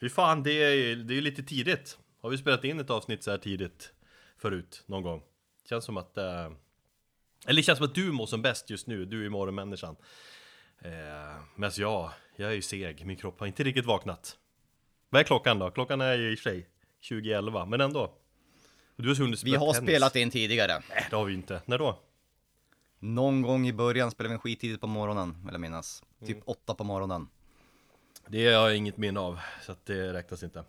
Fy fan, det är, det är lite tidigt. Har vi spelat in ett avsnitt så här tidigt förut, någon gång? Känns som att... Eh, eller känns som att du mår som bäst just nu, du är morgonmänniskan. Eh, Medan jag, jag är ju seg, min kropp har inte riktigt vaknat. Vad är klockan då? Klockan är ju i sig 2011, men ändå. Du har hunnit Vi har tennis. spelat in tidigare. Nej, det har vi inte. När då? Någon gång i början spelade vi in skittidigt på morgonen, vill jag minnas. Typ Mm. åtta på morgonen. Det har jag inget minne av, så att det räknas inte.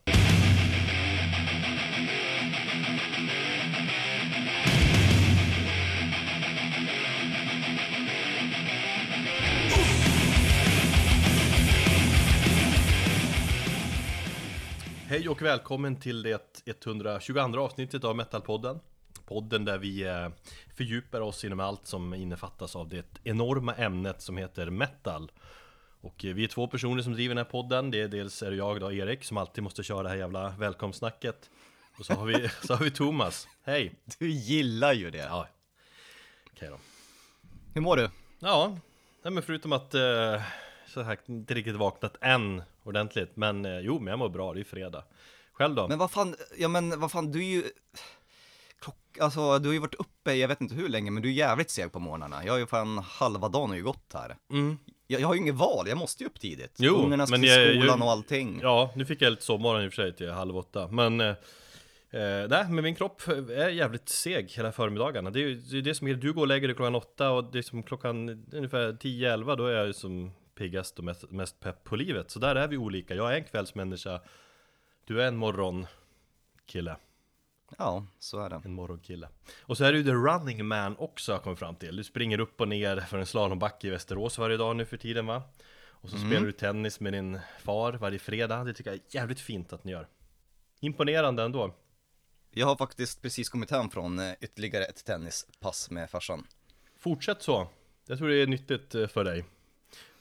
Hej och välkommen till det 122 avsnittet av Metalpodden. Podden där vi eh, fördjupar oss inom allt som innefattas av det enorma ämnet som heter metal. Och eh, vi är två personer som driver den här podden. Det är dels är det jag då, Erik, som alltid måste köra det här jävla välkomstsnacket. Och så har vi, så har vi Thomas. Hej! Du gillar ju det. Ja, okej då. Hur mår du? Ja, nej, men förutom att eh, så här, inte riktigt vaknat än ordentligt. Men eh, jo, men jag mår bra, det är fredag. Själv då? Men vad fan, ja men vad fan, du är ju... Klock, alltså du har ju varit uppe, jag vet inte hur länge, men du är jävligt seg på morgnarna. Jag har ju fan halva dagen har ju gått här. Mm. Jag, jag har ju inget val, jag måste ju upp tidigt. Jo, Ungarna ska till skolan jag- och allting. Ja, nu fick jag lite sovmorgon i och för sig till halv åtta Men eh, eh, nej, men min kropp är jävligt seg hela förmiddagarna. Det är ju det, är det som är, du går och lägger dig klockan åtta och det är som klockan ungefär 10-11 Då är jag ju som piggast och mest, mest pepp på livet. Så där är vi olika, jag är en kvällsmänniska. Du är en morgonkille Ja, så är det. En morgonkille. Och så är du the running man också har jag kommit fram till. Du springer upp och ner för en slalombacke i Västerås varje dag nu för tiden va? Och så spelar du tennis med din far varje fredag. Det tycker jag är jävligt fint att ni gör. Imponerande ändå. Jag har faktiskt precis kommit hem från eh, ytterligare ett tennispass med farsan. Fortsätt så. Jag tror det är nyttigt eh, för dig.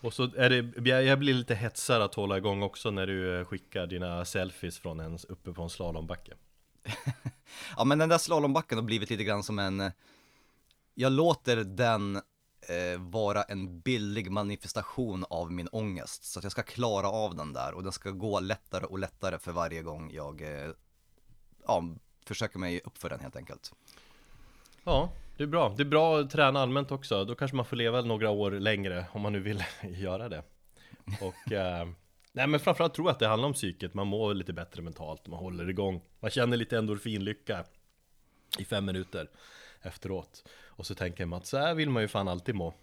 Och så är det, jag jag blir lite hetsad att hålla igång också när du eh, skickar dina selfies från en uppe på en slalombacke Ja men den där slalombacken har blivit lite grann som en, eh, jag låter den eh, vara en billig manifestation av min ångest. Så att jag ska klara av den där och den ska gå lättare och lättare för varje gång jag, eh, ja, försöker mig upp för den helt enkelt. Ja, det är bra. Det är bra att träna allmänt också. Då kanske man får leva några år längre om man nu vill göra det. Och eh, nej, men framförallt tror jag att det handlar om psyket. Man mår lite bättre mentalt, man håller igång. Man känner lite endorfinlycka i fem minuter efteråt. Och så tänker man att så här vill man ju fan alltid må.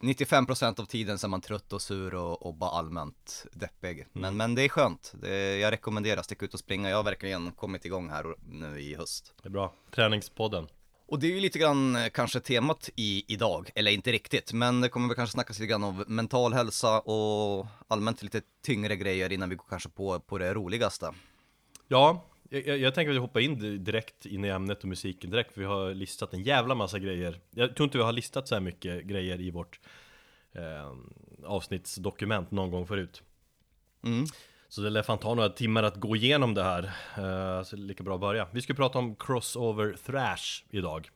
95% av tiden så är man trött och sur och, och bara allmänt deppig. Men, men det är skönt. Det, jag rekommenderar att sticka ut och springa. Jag har verkligen kommit igång här nu i höst. Det är bra. Träningspodden. Och det är ju lite grann eh, kanske temat i idag, eller inte riktigt, men det kommer väl kanske snackas lite grann om mental hälsa och allmänt lite tyngre grejer innan vi går kanske på, på det roligaste. Ja, jag, jag jag tänker att vi hoppar in di- direkt in i ämnet och musiken direkt för vi har listat en jävla massa grejer Jag tror inte vi har listat så här mycket grejer i vårt eh, avsnittsdokument någon gång förut Mm. Så det lär fan ta några timmar att gå igenom det här eh, Så det är lika bra att börja Vi ska prata om crossover thrash idag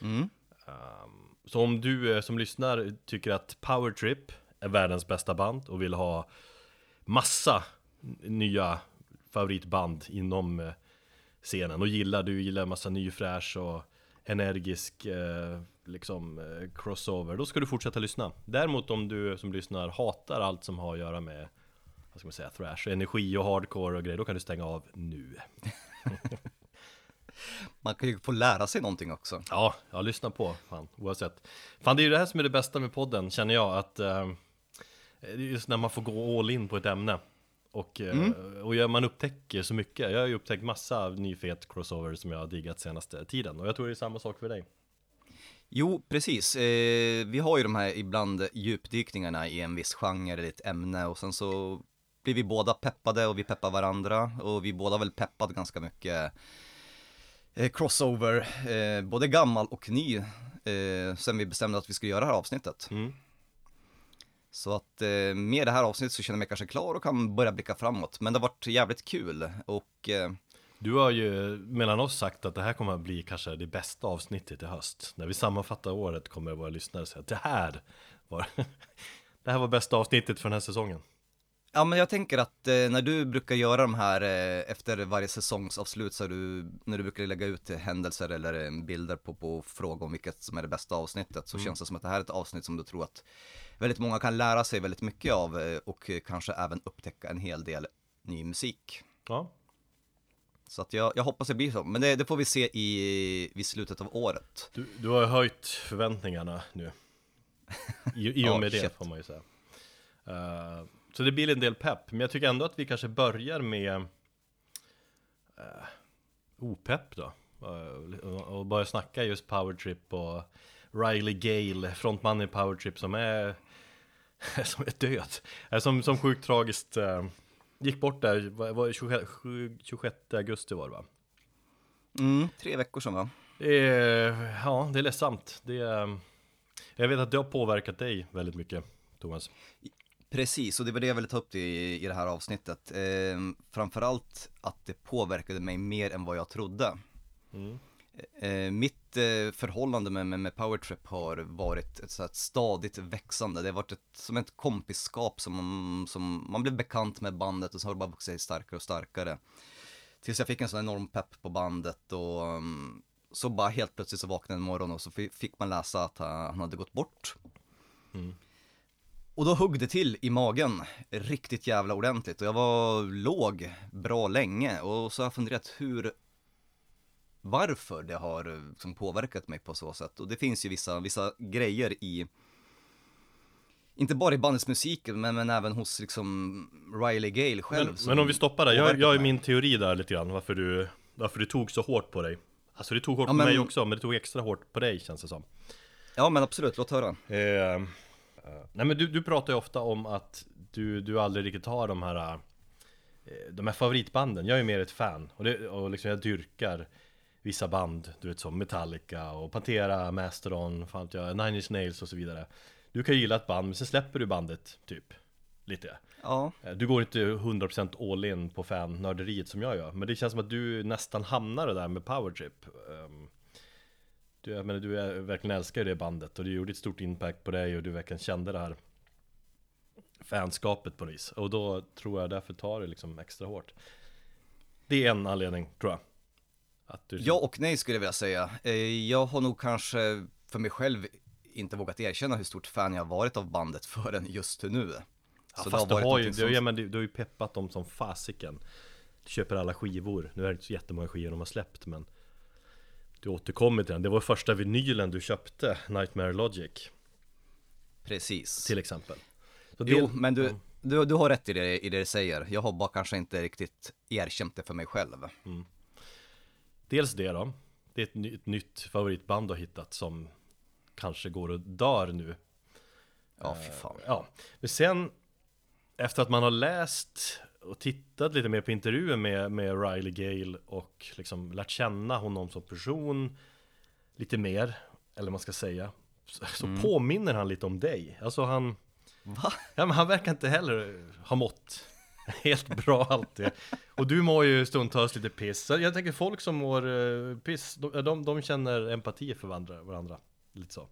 Mm. Ehm, Så om du eh, som lyssnar tycker att Power Trip är världens bästa band och vill ha massa nya favoritband inom eh, scenen och gillar du gillar massa ny fräsch och energisk eh, liksom eh, crossover då ska du fortsätta lyssna. Däremot om du som lyssnar hatar allt som har att göra med vad ska man säga, thrash, energi och hardcore och grejer, då kan du stänga av nu. Man kan ju få lära sig någonting också. Ja, jag lyssnar på, fan, oavsett. Fan, det är ju det här som är det bästa med podden, känner jag, att eh, just när man får gå all in på ett ämne. Och, eh, och ja, man upptäcker så mycket. Jag har ju upptäckt massa ny fet crossover som jag har diggat senaste tiden. Och jag tror det är samma sak för dig. Jo, precis. Eh, vi har ju de här ibland djupdykningarna i en viss genre eller ett ämne och sen så blir vi båda peppade och vi peppar varandra och vi båda har väl peppat ganska mycket eh, crossover, eh, både gammal och ny, eh, sen vi bestämde att vi skulle göra det här avsnittet. Mm. Så att eh, med det här avsnittet så känner jag mig kanske klar och kan börja blicka framåt. Men det har varit jävligt kul och eh, Du har ju mellan oss sagt att det här kommer att bli kanske det bästa avsnittet i höst. När vi sammanfattar året kommer våra lyssnare säga att det här var, det här var bästa avsnittet för den här säsongen. Ja men jag tänker att eh, när du brukar göra de här eh, efter varje säsongsavslut så du, när du brukar lägga ut händelser eller eh, bilder på, på fråga om vilket som är det bästa avsnittet så känns det som att det här är ett avsnitt som du tror att väldigt många kan lära sig väldigt mycket av eh, och kanske även upptäcka en hel del ny musik. Ja, Så att jag, jag hoppas det blir så, men det, det får vi se i, vid slutet av året. du, du har höjt förväntningarna nu. I, i och med det shit. får man ju säga. Eh, så det blir en del pepp, men jag tycker ändå att vi kanske börjar med uh, opepp då. Eh, och börja snacka just powertrip och Riley Gale, frontmannen i powertrip som är som är död. Eh, Som, som sjukt tragiskt eh, gick bort där, var, var det 26, 26 augusti var det va? Mm, tre veckor sedan va? Eh, ja, det är ledsamt. Det är, jag vet att det har påverkat dig väldigt mycket, Thomas. Precis, och det var det jag ville ta upp i, i det här avsnittet. Eh, framförallt att det påverkade mig mer än vad jag trodde. Mm. Eh, mitt eh, förhållande med, med, med powertrip har varit ett så här stadigt växande. Det har varit ett, som ett kompisskap som, som man blev bekant med bandet och så har det bara vuxit sig starkare och starkare. Tills jag fick en sån enorm pepp på bandet och um, så bara helt plötsligt så vaknade en morgon och så fi- fick man läsa att han han hade gått bort. Mm. Och då högg det till i magen riktigt jävla ordentligt och jag var låg bra länge och så har jag funderat hur varför det har liksom påverkat mig på så sätt och det finns ju vissa, vissa grejer i inte bara i bandets musik men, men även hos liksom Riley Gale själv Men, men om vi stoppar där, jag, jag mig. min teori där lite grann, varför du, varför du tog så hårt på dig. Alltså det tog hårt Ja, på men- mig också, men det tog extra hårt på dig känns det som. Ja men absolut, låt höra eh, nej men du, du pratar ju ofta om att du, du aldrig riktigt har de här eh, De här favoritbanden, jag är mer ett fan. Och, det, och liksom jag dyrkar Vissa band, du vet som Metallica och Pantera, Mastodon, fan jag, Nine Inch Nails och så vidare. Du kan gilla ett band men sen släpper du bandet, typ Lite. Ja, Eh, Du går inte 100% all in på fan-nörderiet som jag gör. Men det känns som att du nästan hamnar där med powertrip Ehm, du, jag menar, du är, verkligen älskar ju det bandet och det gjorde ett stort impact på dig och du verkligen kände det här Fanskapet på något vis. Och då tror jag därför tar det liksom extra hårt. Det är en anledning tror jag. Att du, ja och nej skulle jag vilja säga. Eh, Jag har nog kanske för mig själv inte vågat erkänna hur stort fan jag har varit av bandet förrän just nu. ja, Så fast det du har har ju, någonting ja, som- men du, du har ju peppat dem som fasiken. Du köper alla skivor, nu är det inte så jättemånga skivor de har släppt men Du återkommer till den, det var första vinylen du köpte, Nightmare Logic Precis. till exempel så Jo, det- men du, Mm. du, du har rätt i det, i det du säger. Jag har bara kanske inte riktigt erkänt det för mig själv. Dels det då Det är ett, ny, ett nytt favoritband du har hittat som Kanske går och dör nu Ja, fy fan. Ja, men sen Efter att man har läst och tittat lite mer på intervjuer med, med Riley Gale och liksom lärt känna honom som person Lite mer, eller man ska säga. Så, så Mm. påminner han lite om dig. Alltså han Va? Ja men han verkar inte heller ha mått helt bra alltid. Och du mår ju stundtals lite piss. Jag tänker folk som mår eh, piss de, de, de känner empati för varandra, varandra. Lite så.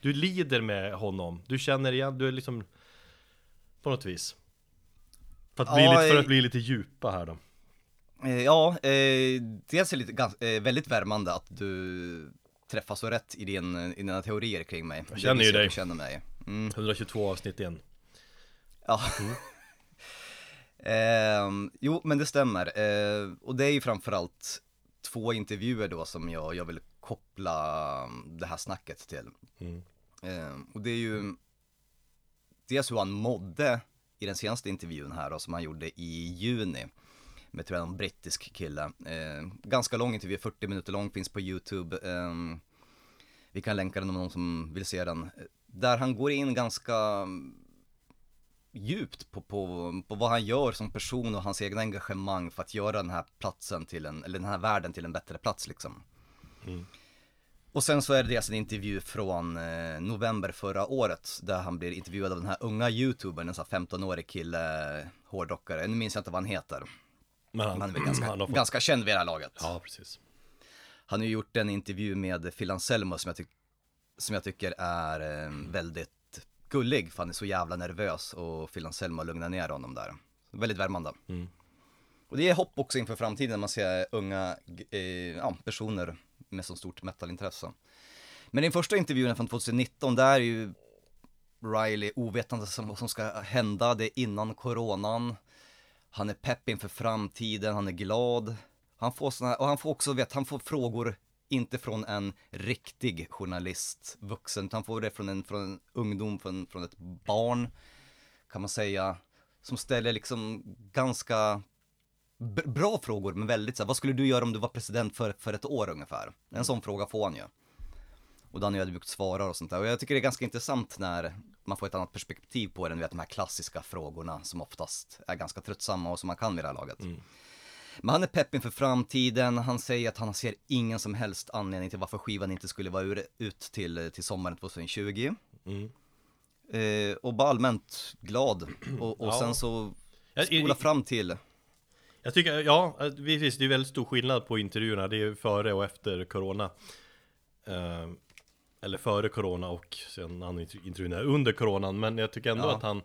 Du lider med honom. Du känner igen, du är liksom På något vis För att bli, Ja, lite, för eh, att bli lite djupa här då Eh, Ja, eh, dels är det lite, gans, eh, väldigt värmande att du träffar så rätt i, din, i dina teorier kring mig. Jag känner ju dig. Du känner mig. Mm, 122 avsnitt igen ja. Ehm, jo, men det stämmer. Eh, och det är ju framförallt två intervjuer då som jag, jag vill koppla det här snacket till. mm. Ehm, och det är ju dels hur han mådde i den senaste intervjun här då, som han gjorde i juni med tror jag en brittisk kille. Eh, ganska lång intervju, 40 minuter lång, finns på YouTube. Eh, vi kan länka den om någon som vill se den. Där han går in ganska djupt på, på, på vad han gör som person och hans egna engagemang för att göra den här platsen till en, eller den här världen till en bättre plats liksom. Mm. Och sen så är det dels en intervju från eh, november förra året där han blir intervjuad av den här unga youtubern, en sån här 15-årig kille, hårdrockare, nu minns jag inte vad han heter. Men Han är väl ganska, han fått, ganska känd vid det här laget. Ja precis Han har ju gjort en intervju med Phil Anselmo som jag, tyck, som jag tycker är eh, väldigt gullig för han är så jävla nervös och Phil Anselmo lugnar ner honom där. Väldigt värmande. Mm. Och det ger hopp också inför framtiden när man ser unga eh, ja, personer med så stort metalintresse. Men i den första intervjun från 2019, där är ju Riley ovetande om vad som ska hända, det är innan coronan. Han är pepp inför framtiden, han är glad. Han får såna, och han får också, vet, han får frågor inte från en riktig journalist, vuxen, utan han får det från en, från en ungdom, från, från ett barn, kan man säga, som ställer liksom ganska bra frågor, men väldigt så här, vad skulle du göra om du var president för, för ett år ungefär? En sån fråga får han ju. Och Danny ödmjukt svarar och sånt där. Och jag tycker det är ganska intressant när man får ett annat perspektiv på den, vet de här klassiska frågorna som oftast är ganska tröttsamma och som man kan vid det här laget. Men han är pepp inför framtiden, han säger att han ser ingen som helst anledning till varför skivan inte skulle vara ur, ut till, till sommaren 2020. Mm. Eh, och bara allmänt glad. Och, och Ja. sen så spola fram till, Jag tycker, ja, att visst det är väldigt stor skillnad på intervjuerna. Det är före och efter Corona. Eh, eller före Corona och sen andra intervju- intervjuerna under Coronan. Men jag tycker ändå Ja. att han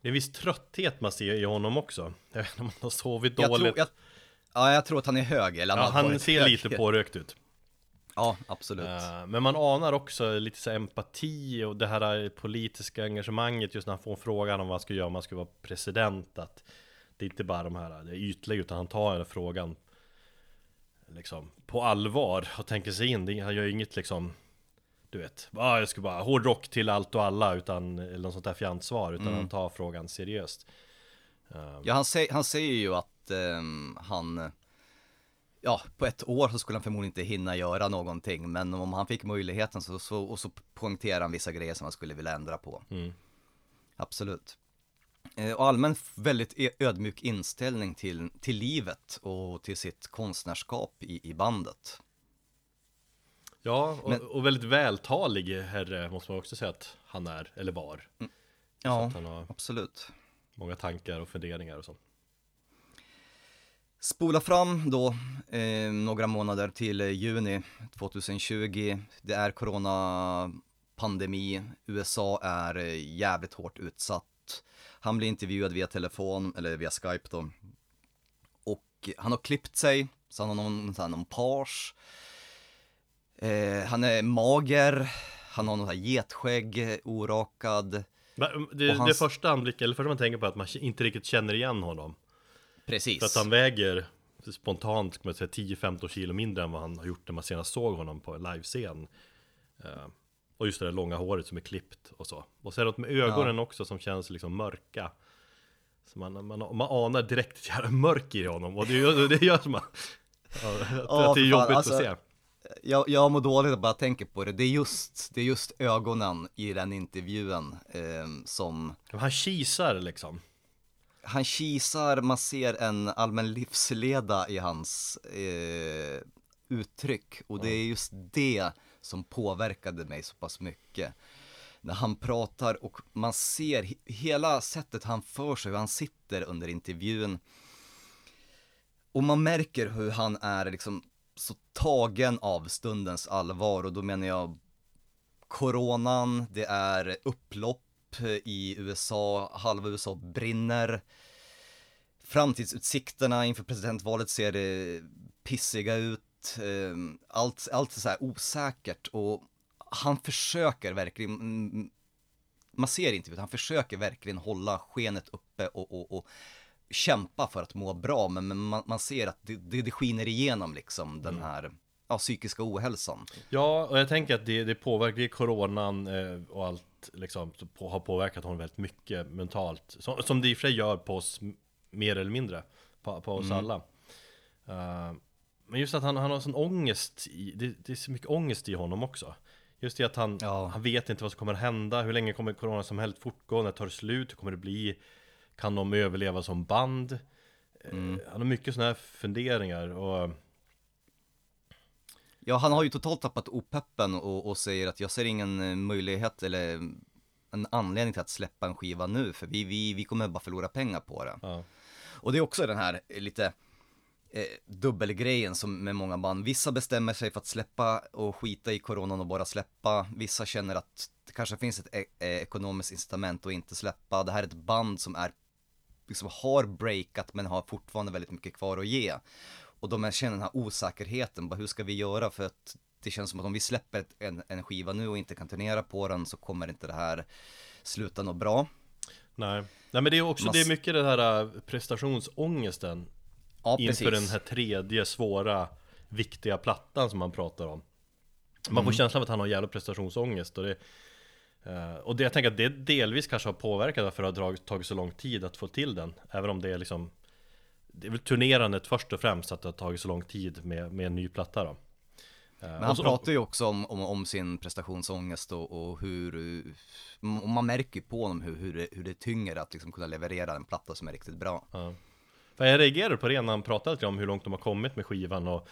Det är en viss trötthet man ser i honom också. Jag vet inte om han har sovit jag dåligt. tror, jag, ja jag tror att han är hög, eller ja, har han ser hög. lite pårökt ut. Ja, absolut. Eh, Men man anar också lite så empati och det här politiska engagemanget just när han får frågan om vad han ska göra om han ska vara president att det är inte bara de här det är ytliga utan han tar den frågan liksom på allvar och tänker sig in. Han gör inget liksom du vet, ah, jag ska bara hårdrock till allt och alla utan eller något sånt där fjantsvar utan Mm. han tar frågan seriöst. Eh, Ja, han, säger, han säger ju att ehm, han, ja, på ett år så skulle han förmodligen inte hinna göra någonting, men om han fick möjligheten så, så, och så poängterar han vissa grejer som han skulle vilja ändra på. Mm. Absolut. Eh, Och allmänt väldigt ödmjuk inställning till, till livet och till sitt konstnärskap i, i bandet. Ja, och, Men- och väldigt vältalig herre måste man också säga att han är, eller var. Ja, Att han har absolut. många tankar och funderingar och så. Spola fram då eh, några månader till juni 2020. Det är coronapandemi. USA är eh, jävligt hårt utsatt. Han blir intervjuad via telefon, eller via Skype då. Och han har klippt sig, så han har någon, så här, någon page. Eh, han är mager, han har något här getskägg, orakad. Men Det, hans- det första anblick, eller första man tänker på är att man inte riktigt känner igen honom. Precis. För att han väger spontant, kan man säga 10-15 kilo mindre än vad han har gjort när man senast såg honom på livescen. Eh, och just det där långa håret som är klippt och så. Och sen något med ögonen också som känns liksom mörka. Så man, man, man anar direkt ett jävla mörker i honom och det gör, det gör man. Ja, att, Ja, att det är fan, jobbigt alltså- att se. Jag, jag mår dåligt att bara tänka på det. Det är just, det är just ögonen i den intervjun eh, som Han kisar liksom. han kisar, man ser en allmän livsleda i hans eh, uttryck och det är just det som påverkade mig så pass mycket. När han pratar och man ser hela sättet han för sig, hur han sitter under intervjun. Och man märker hur han är liksom så tagen av stundens allvar och då menar jag coronan, det är upplopp i USA, halva USA brinner. Framtidsutsikterna inför presidentvalet ser pissiga ut. Eh, Allt, allt är så här osäkert och han försöker verkligen, mm, man ser inte, utan han försöker verkligen hålla skenet uppe och, och, och kämpa för att må bra, men, man, man ser att det, det, det skiner igenom liksom den här ja, psykiska ohälsan. Ja, och jag tänker att det, det påverkar, coronan eh, och allt liksom på, har påverkat honom väldigt mycket mentalt. Som, som det i och för sig gör på oss mer eller mindre, på, på oss alla. Eh, men just att han, han har sån ångest, i, det, det är så mycket ångest i honom också. Just det att han, Ja. han vet inte vad som kommer hända, hur länge kommer corona som helst fortgå, när tar det slut, hur kommer det bli? Kan de överleva som band? Eh, Han har mycket sådana här funderingar och Ja, han har ju totalt tappat opeppen och, och säger att jag ser ingen eh, möjlighet eller en anledning till att släppa en skiva nu, för vi, vi, vi kommer bara förlora pengar på det. ja. Och det är också den här eh, lite eh, dubbelgrejen som med många band. Vissa bestämmer sig för att släppa och skita i coronan och bara släppa. Vissa känner att det kanske finns ett e ekonomiskt incitament att inte släppa. Det här är ett band som är, liksom har breakat men har fortfarande väldigt mycket kvar att ge. Och de känner den här osäkerheten, bara hur ska vi göra för att det känns som att om vi släpper en, en skiva nu och inte kan turnera på den så kommer inte det här sluta något bra. Nej, Nej men det är också, det är mycket den här prestationsångesten ja, Inför den här tredje svåra, viktiga plattan som man pratar om. Man får mm. känslan av att han har jävla prestationsångest och det uh, Och det, jag tänker att det delvis kanske har påverkat varför det har tagit så lång tid att få till den. Även om det är liksom Det är väl turnerandet först och främst att det har tagit så lång tid med, med en ny platta då. Men han pratar ju också om, om, om sin prestationsångest och, och hur, och man märker ju på honom hur, hur, det, hur det tynger att liksom kunna leverera en platta som är riktigt bra. För jag reagerade på det när han pratade om hur långt de har kommit med skivan och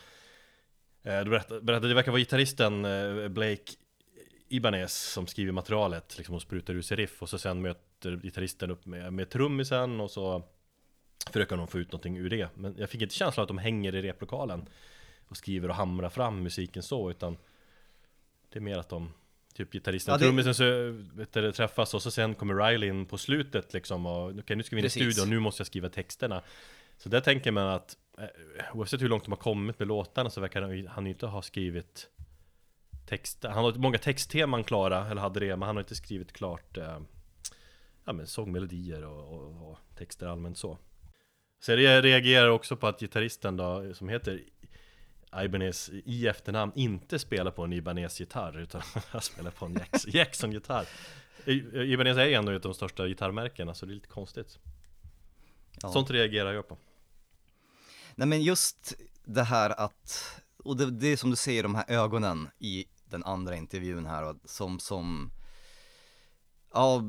eh, Du berättade, berättade, det verkar vara gitarristen eh, Blake Ibanez som skriver materialet liksom och sprutar ur sig riff och så sen möter gitarristen upp med, med trummisen och så Försöker de få ut någonting ur det. Men jag fick inte känslan att de hänger i replokalen och skriver och hamrar fram musiken så utan Det är mer att de Typ gitarristen. Och ja, trummisen så du, träffas och så sen kommer Riley in på slutet liksom och okej okay, nu ska vi in i studion, nu måste jag skriva texterna. Så där tänker man att eh, oavsett hur långt de har kommit med låtarna så verkar han inte ha skrivit texter Han har många textteman klara, eller hade det, men han har inte skrivit klart eh, Ja men sångmelodier och, och, och texter allmänt så. Så jag reagerar också på att gitarristen då, som heter Ibanez i efternamn inte spelar på en Ibanez-gitarr utan han spelar på en Jackson-gitarr. Ibanez är ändå ett av de största gitarrmärkena så det är lite konstigt. Ja. Sånt reagerar jag på. Nej men just det här att, och det, det är som du säger de här ögonen i den andra intervjun här som, som Ja,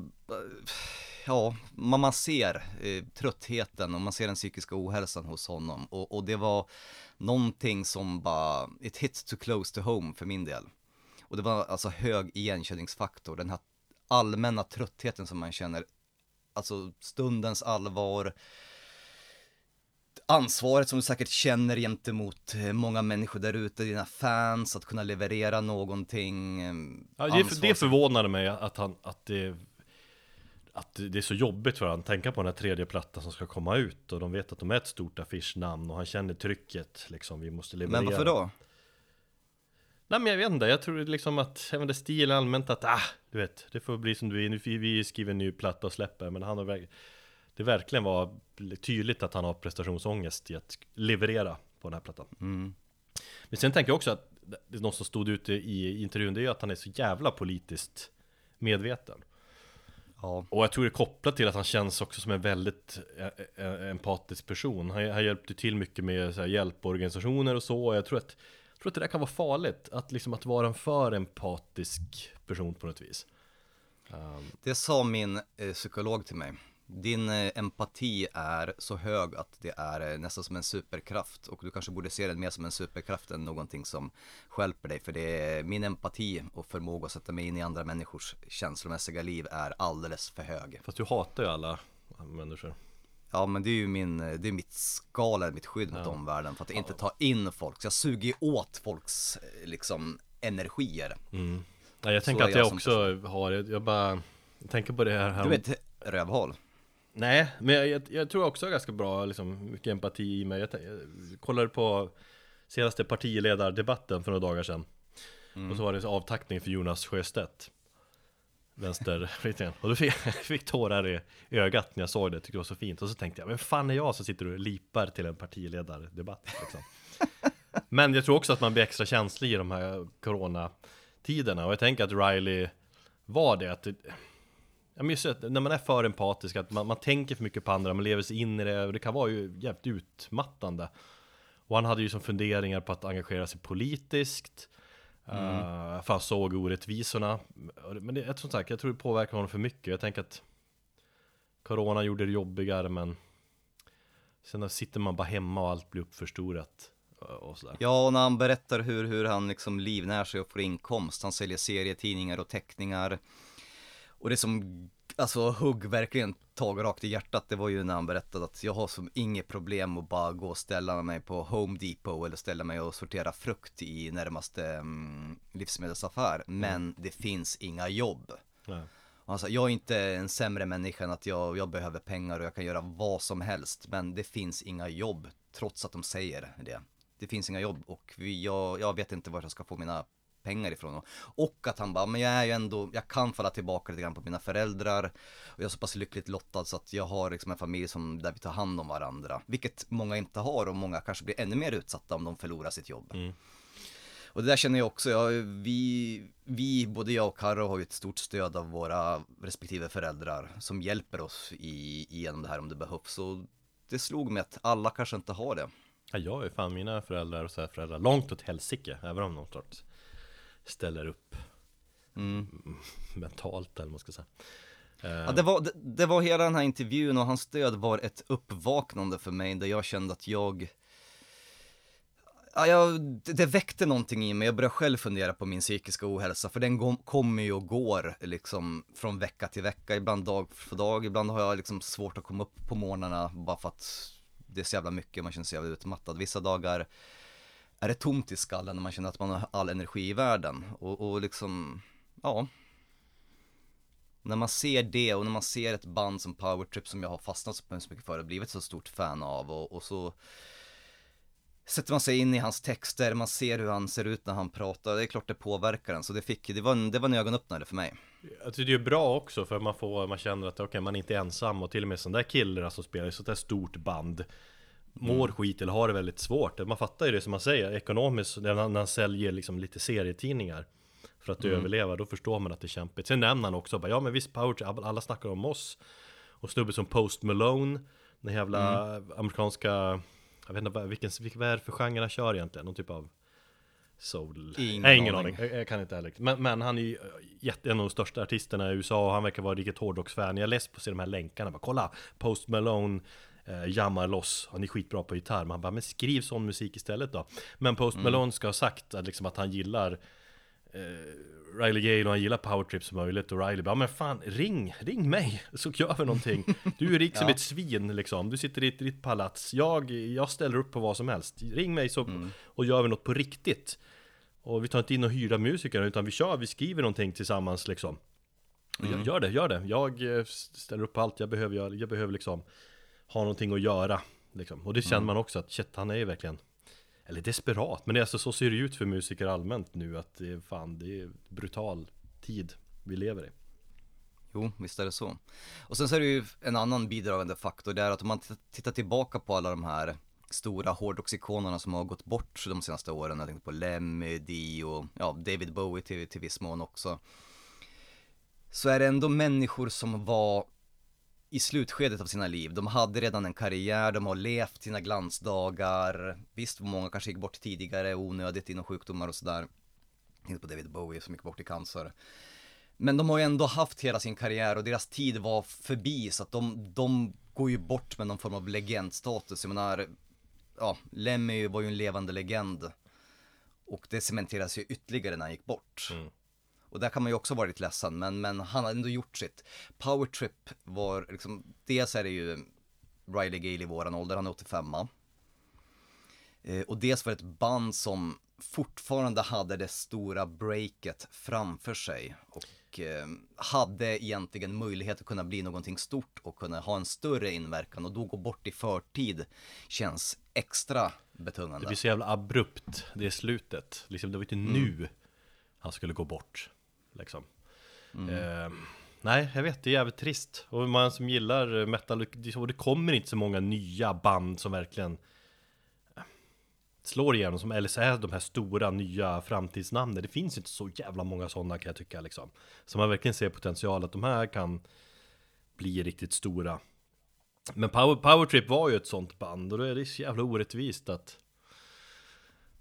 ja, man, ser eh, tröttheten och man ser den psykiska ohälsan hos honom och, och det var någonting som bara, it hits too close to home för min del. Och det var alltså hög igenkänningsfaktor, den här allmänna tröttheten som man känner, alltså stundens allvar, ansvaret som du säkert känner gentemot eh, många människor där ute, dina fans, att kunna leverera någonting. Eh, ja, det, det förvånade mig att, han, att det att det är så jobbigt för honom tänka på den här tredje plattan som ska komma ut och de vet att de är ett stort affischnamn och han känner trycket liksom, vi måste leverera Men varför då? Nej men jag vet inte, jag tror liksom att, vet inte, stil allmänt att, ah, du vet, det får bli som du är, nu vi skriver en ny platta och släpper, men han har det verkligen var tydligt att han har prestationsångest i att leverera på den här plattan. Mm. Men sen tänker jag också att det är något som stod ute i intervjun, det är ju att han är så jävla politiskt medveten. Ja. Och jag tror det är kopplat till att han känns också som en väldigt eh, eh, empatisk person. Han, han hjälpte till mycket med så här, hjälporganisationer och så. Och jag tror att, jag tror att det där kan vara farligt. Att, liksom, att vara en för empatisk person på något vis. Um. Det sa min eh, psykolog till mig din eh, empati är så hög att det är eh, nästan som en superkraft och du kanske borde se den mer som en superkraft än någonting som skälper dig för det är min empati och förmåga att sätta mig in i andra människors känslomässiga liv är alldeles för hög. Fast du hatar ju alla människor. Ja men det är ju min, eh, det är mitt skal, mitt skydd mot ja. omvärlden för att inte ta in folk. Så jag suger ju åt folks liksom energier. Mm. Ja, jag tänker att jag, jag också har, jag bara jag tänker på det här. Du är ett rövhål. Nej, men jag, jag, jag tror också ganska bra, liksom, mycket empati i mig. Jag, jag kollade på senaste partiledardebatten för några dagar sedan. Mm. Och så var det avtackning för Jonas Sjöstedt. Vänsterflykten Och då fick jag fick tårar i ögat när jag såg det, tyckte det var så fint. Och så tänkte jag, men fan är jag som sitter och lipar till en partiledardebatt liksom. Men jag tror också att man blir extra känslig i de här coronatiderna. Och jag tänker att Riley var det, att det, jag minns att när man är för empatisk, att man, man tänker för mycket på andra, man lever sig in i det och det kan vara ju jävligt utmattande. Och han hade ju som funderingar på att engagera sig politiskt. Mm. Uh, för han såg orättvisorna. Men det, som sagt, jag tror det påverkar honom för mycket. Jag tänker att Corona gjorde det jobbigare men Sen sitter man bara hemma och allt blir uppförstorat. Ja, och när han berättar hur, hur han liksom livnär sig och får inkomst. Han säljer serietidningar och teckningar. Och det som, alltså hugg verkligen tag rakt i hjärtat, det var ju när han berättade att jag har som inget problem att bara gå och ställa mig på Home Depot eller ställa mig och sortera frukt i närmaste mm, livsmedelsaffär. Men det finns inga jobb. Nej. Sa, jag är inte en sämre människa än att jag, jag behöver pengar och jag kan göra vad som helst. Men det finns inga jobb, trots att de säger det. Det finns inga jobb och vi, jag, jag vet inte var jag ska få mina pengar ifrån. Och att han bara, men jag är ju ändå, jag kan falla tillbaka lite grann på mina föräldrar. Och jag är så pass lyckligt lottad så att jag har liksom en familj som, där vi tar hand om varandra. Vilket många inte har och många kanske blir ännu mer utsatta om de förlorar sitt jobb. Mm. Och det där känner jag också, ja, vi, vi, både jag och Karro har ju ett stort stöd av våra respektive föräldrar som hjälper oss i, igenom det här om det behövs. Så det slog mig att alla kanske inte har det. Ja, jag är fan mina föräldrar och så här föräldrar långt åt helsike Även om de sorts ställer upp Mm. mentalt eller vad man ska säga Ja, det, var, det, det var hela den här intervjun och hans stöd var ett uppvaknande för mig där jag kände att jag Ja, jag, det, väckte någonting i mig, jag började själv fundera på min psykiska ohälsa för den kom- kommer ju och går liksom från vecka till vecka, ibland dag för dag, ibland har jag liksom svårt att komma upp på morgnarna bara för att det är så jävla mycket, man känner sig jävla utmattad. Vissa dagar är det tomt i skallen när man känner att man har all energi i världen? Och, och liksom, ja, när man ser det och när man ser ett band som Powertrip som jag har fastnat så mycket för och blivit så stort fan av och, och så sätter man sig in i hans texter, man ser hur han ser ut när han pratar, det är klart det påverkar en. Så det fick, det var en, det var en ögonöppnare för mig. Jag tycker det är bra också för man får, man känner att okej man är inte ensam och till och med sådana där killar som spelar i sånt där stort band Mår skit eller har det väldigt svårt Man fattar ju det som man säger ekonomiskt när han, när han säljer liksom lite serietidningar För att överleva, då förstår man att det är kämpigt. Sen nämner han också bara, ja men visst Trip, alla snackar om oss. Och snubbe som Post Malone Den jävla amerikanska Jag vet inte vilken, vilken, vad är det för genre han kör egentligen? Någon typ av Soul? Ingen Nej, ingen aning. aning, jag, jag kan inte heller. Men, men han är ju jätte, en av de största artisterna i USA och han verkar vara riktigt hårdrocksfan Jag läste på sig de här länkarna, bara kolla Post Malone eh, jammar loss, han är skitbra på gitarr. Men han bara, men skriv sån musik istället då. Men Post Malone ska ha sagt att, liksom, att han gillar eh, Riley Gale och han gillar powertrip som möjligt. Och Riley bara, men fan ring, ring mig så gör vi någonting. Du är rik som Ja. ett svin liksom, du sitter i ditt, ditt palats. Jag, jag ställer upp på vad som helst. Ring mig så, och gör vi något på riktigt. Och vi tar inte in och hyra musiker utan vi kör, vi skriver någonting tillsammans liksom. Och gör, det, gör det, jag eh, ställer upp på allt jag behöver göra, jag behöver liksom Ha någonting att göra liksom. Och det känner man också att shit, han är ju verkligen eller desperat, men det är alltså, så ser det ut för musiker allmänt nu att det är fan, det är brutal tid vi lever i. Jo, visst är det så. Och sen så är det ju en annan bidragande faktor, det är att om man tittar tillbaka på alla de här stora hårdrocksikonerna som har gått bort de senaste åren, jag tänkte på Lemmy, Dio, ja David Bowie till, till viss mån också. Så är det ändå människor som var i slutskedet av sina liv. De hade redan en karriär, de har levt sina glansdagar. Visst, många kanske gick bort tidigare, onödigt inom sjukdomar och sådär. Tänk på David Bowie som gick bort i cancer. Men de har ju ändå haft hela sin karriär och deras tid var förbi så att de, de går ju bort med någon form av legendstatus. Jag menar, ja, Lemmy var ju en levande legend. Och det cementeras ju ytterligare när han gick bort. Mm. Och där kan man ju också vara lite ledsen, men, men han har ändå gjort sitt. Power Trip var liksom, dels är det ju Riley Gale i våran ålder, han är 85 eh, Och dels var det ett band som fortfarande hade det stora breaket framför sig. Och eh, hade egentligen möjlighet att kunna bli någonting stort och kunna ha en större inverkan. Och då gå bort i förtid känns extra betungande. Det blir så jävla abrupt, det är slutet. Liksom, det var inte nu han skulle gå bort. Liksom. Eh, nej, jag vet, det är jävligt trist. Och man som gillar metal, det, det kommer inte så många nya band som verkligen eh, slår igenom som eller så är de här stora nya framtidsnamnen. Det finns inte så jävla många sådana kan jag tycka liksom. Så man verkligen ser potential att de här kan bli riktigt stora. Men Power, Power Trip var ju ett sånt band och då är det så jävla orättvist att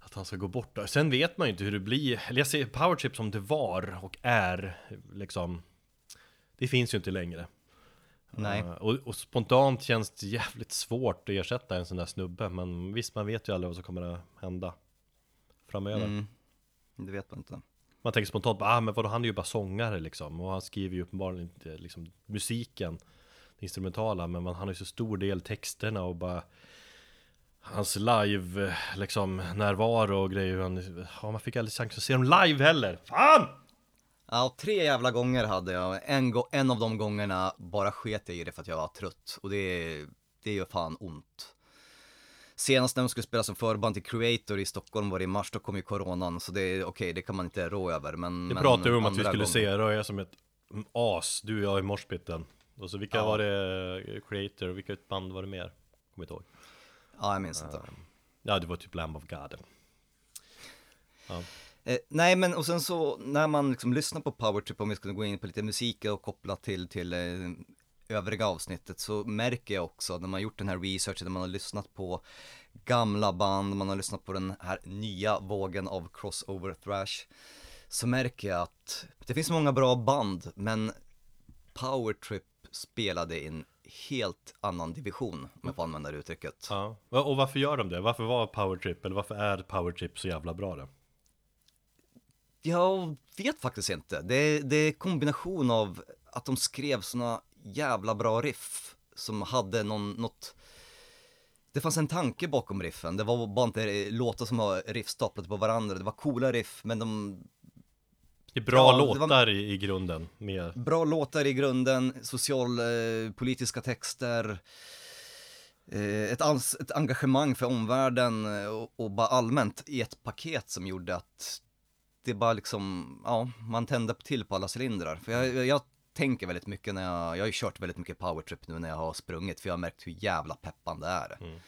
att han ska gå bort där. Sen vet man ju inte hur det blir. Eller jag ser Power Trip som det var och är liksom Det finns ju inte längre. Nej. Uh, och, och spontant känns det jävligt svårt att ersätta en sån där snubbe. Men visst, man vet ju aldrig vad som kommer att hända framöver. Mm, det vet man inte. Man tänker spontant, ah, men vadå, han är ju bara sångare liksom Och han skriver ju uppenbarligen inte liksom musiken Det instrumentala Men man, han har ju så stor del texterna och bara Hans live eh, liksom närvaro och grejer han, ja, Man fick aldrig chans att se dem live heller Fan! Ja, tre jävla gånger hade jag. En, go- en av de gångerna bara sket jag i det för att jag var trött. Och det, det gör fan ont. Senast när de skulle spela som förband till Creator i Stockholm var det i mars, då kom ju coronan. Så det är okej, det kan man inte rå över. Men, Det men pratade vi om att vi skulle gånger- se Röja som ett as, du och jag i morspitten Och så vilka Ja. var det, eh, Creator, vilka band var det mer? Kommer inte ihåg Ja, jag minns inte. Ja det var typ Lamb of God Eh, nej men och sen så när man liksom lyssnar på Powertrip, om vi skulle gå in på lite musik och koppla till, till eh, övriga avsnittet så märker jag också när man gjort den här researchen, när man har lyssnat på gamla band, man har lyssnat på den här nya vågen av crossover thrash så märker jag att det finns många bra band men Powertrip spelade i en helt annan division om jag får använda det uttrycket. Ja, och varför gör de det? Varför var Powertrip, eller varför är Powertrip så jävla bra då? Jag vet faktiskt inte. Det, det är kombination av att de skrev såna jävla bra riff som hade någon, något det fanns en tanke bakom riffen, det var bara inte låtar som var riff staplade på varandra, det var coola riff men de, Det är bra Ja, det var- låtar i, grunden, med bra låtar i grunden, socialpolitiska texter, eh, ett, ans- ett engagemang för omvärlden eh, och, och bara allmänt i ett paket som gjorde att det bara liksom, ja, man tände till på alla cylindrar. För jag, jag, jag tänker väldigt mycket när jag, jag har ju kört väldigt mycket powertrip nu när jag har sprungit, för jag har märkt hur jävla peppande det är. Mm.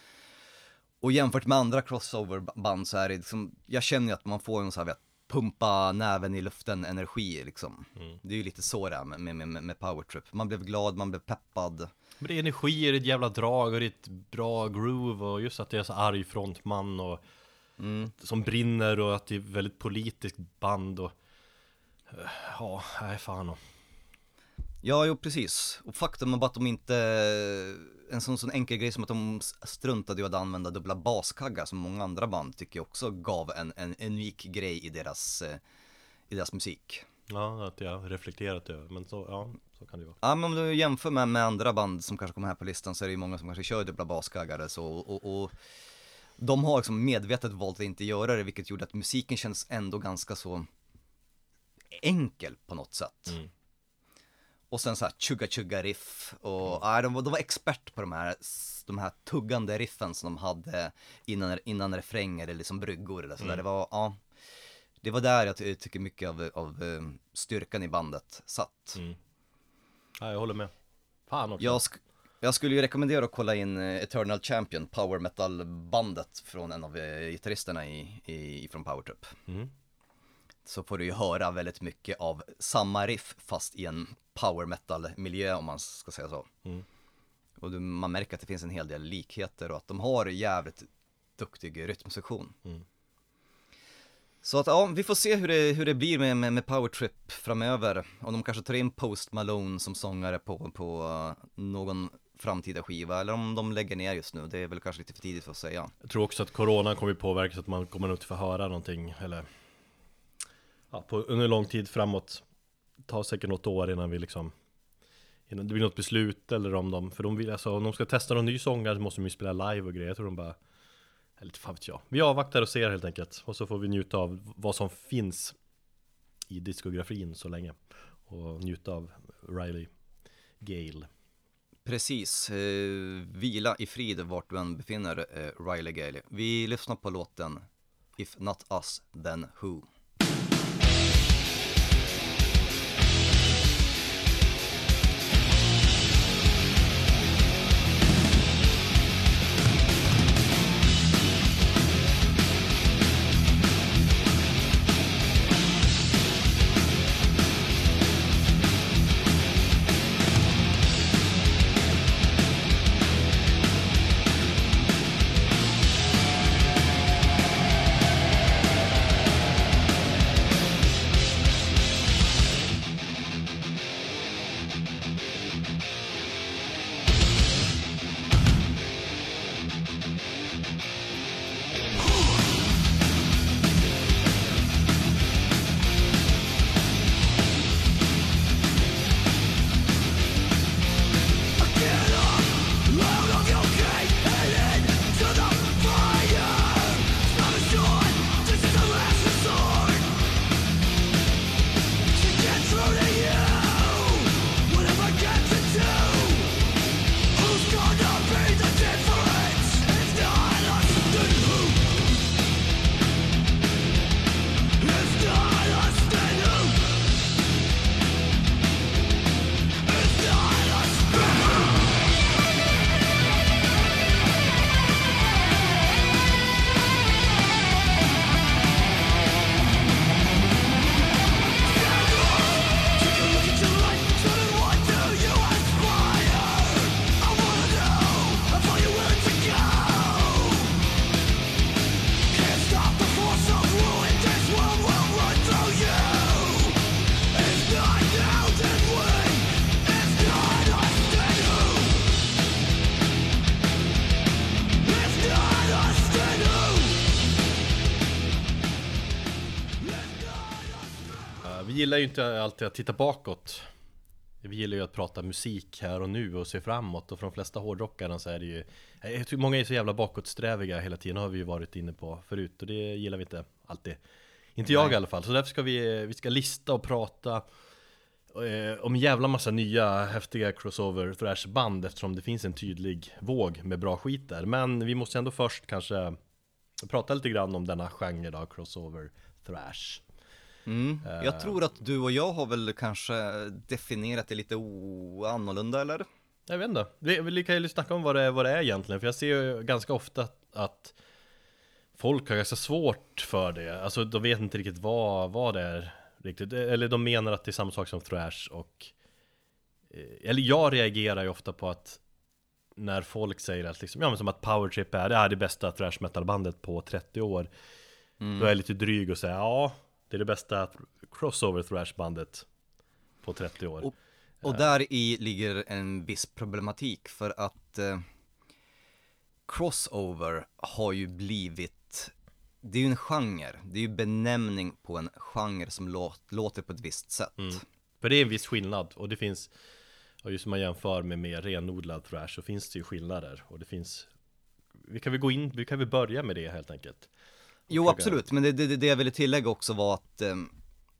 Och jämfört med andra crossoverband så är det liksom, jag känner ju att man får en så här, vet, pumpa näven i luften energi liksom. Mm. Det är ju lite så det är med, med, med, med powertrip. Man blev glad, man blev peppad. Men det är energi, det är ett jävla drag och det är ett bra groove och just att det är så arg frontman och Mm. som brinner och att det är väldigt politiskt band och eh, Ja, nej fan och. Ja, jo precis. Och faktum är bara att de inte, en sån, sån enkel grej som att de struntade i att använda dubbla baskaggar som många andra band tycker jag också gav en, en unik grej i deras, eh, i deras musik. Ja, att jag reflekterat över, men så, ja, så kan det ju vara Ja men om du jämför med, med andra band som kanske kommer här på listan så är det ju många som kanske kör dubbla baskaggar så och, och, och de har liksom medvetet valt att inte göra det vilket gjorde att musiken känns ändå ganska så enkel på något sätt. Mm. Och sen så här chugga chugga riff och ja, de, var, de var expert på de här, de här tuggande riffen som de hade innan, innan refränger eller liksom bryggor eller sådär. Mm. Det var, ja, det var där jag ty- tycker mycket av, av eh, styrkan i bandet satt. mm. Ja, jag håller med Fan också Jag, sk- jag skulle ju rekommendera att kolla in eh, Eternal Champion, power metal bandet från en av eh, gitarristerna i, i, från Powertrip. mm. Så får du ju höra väldigt mycket av samma riff fast i en power metal miljö om man ska säga så. Mm. Och du, man märker att det finns en hel del likheter och att de har jävligt duktig rytmsektion. Mm. Så att ja, vi får se hur det, hur det blir med, med, med Powertrip framöver. Om de kanske tar in Post Malone som sångare på, på uh, någon framtida skiva eller om de lägger ner just nu. Det är väl kanske lite för tidigt för att säga. Jag tror också att coronan kommer påverka så att man kommer nog inte få höra någonting eller ja, på, under lång tid framåt. Det tar säkert något år innan vi liksom Innan det blir något beslut eller om de För de vill alltså, om de ska testa någon ny sångare så måste de ju spela live och grejer. Jag tror de bara Eller fan vet jag. Vi avvaktar och ser helt enkelt. Och så får vi njuta av vad som finns I diskografin så länge. Och njuta av Riley Gale. Precis, eh, vila i frid vart du än befinner eh, Riley Gale. Vi lyssnar på låten If Not Us Then Who. Gillar ju inte alltid att titta bakåt. Vi gillar ju att prata musik här och nu och se framåt. Och för de flesta hårdrockarna så är det ju Jag många är så jävla bakåtsträviga hela tiden har vi ju varit inne på förut. Och det gillar vi inte alltid. Inte jag Nej. i alla fall, så därför ska vi, vi ska lista och prata eh, om en jävla massa nya häftiga crossover thrash band eftersom det finns en tydlig våg med bra skit där. Men vi måste ändå först kanske prata lite grann om denna genre då, crossover thrash Mm. Eh. Jag tror att du och jag har väl kanske definierat det lite annorlunda eller? Jag vet inte, vi, vi kan ju snacka om vad det, är, vad det är egentligen För jag ser ju ganska ofta att, att Folk har ganska svårt för det Alltså de vet inte riktigt vad, vad det är riktigt Eller de menar att det är samma sak som thrash och eh, Eller jag reagerar ju ofta på att När folk säger att liksom, ja men som att powertrip är det är det bästa thrash metal bandet på 30 år Mm. Då är jag lite dryg och säger ja Det är det bästa crossover thrash bandet På 30 år Och- Och där i ligger en viss problematik för att eh, crossover har ju blivit, det är ju en genre, det är ju benämning på en genre som låt, låter på ett visst sätt. Mm. För det är en viss skillnad och det finns Och just om man jämför med mer renodlad thrash så finns det ju skillnader och det finns Vi kan väl gå in, vi kan väl börja med det helt enkelt Jo absolut, men det, det, det jag ville tillägga också var att eh,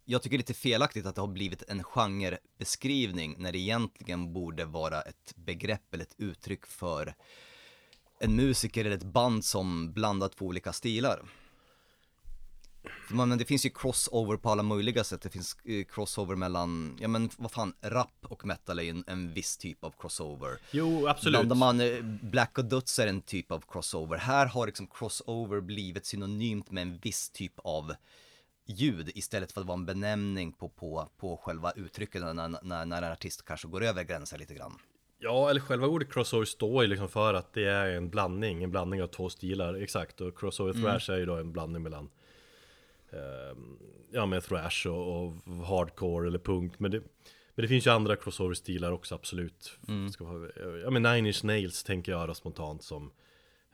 jag tycker det är lite felaktigt att det har blivit en genrebeskrivning när det egentligen borde vara ett begrepp eller ett uttryck för en musiker eller ett band som blandar två olika stilar. Men det finns ju crossover på alla möjliga sätt, det finns eh, crossover mellan, ja men vad fan, rap och metal är ju en, en viss typ av crossover. Jo absolut Blandar man eh, Black och Döds är en typ av crossover. Här har liksom crossover blivit synonymt med en viss typ av ljud istället för att vara en benämning på, på, på själva uttrycket när, när, när en artist kanske går över gränsen lite grann. Ja eller själva ordet crossover står ju liksom för att det är en blandning En blandning av två stilar, exakt och crossover thrash är ju då en blandning mellan Ja med thrash och, och hardcore eller punk Men det men det finns ju andra crossover-stilar också absolut. Vara, Ja men Nine Inch Nails tänker jag då spontant som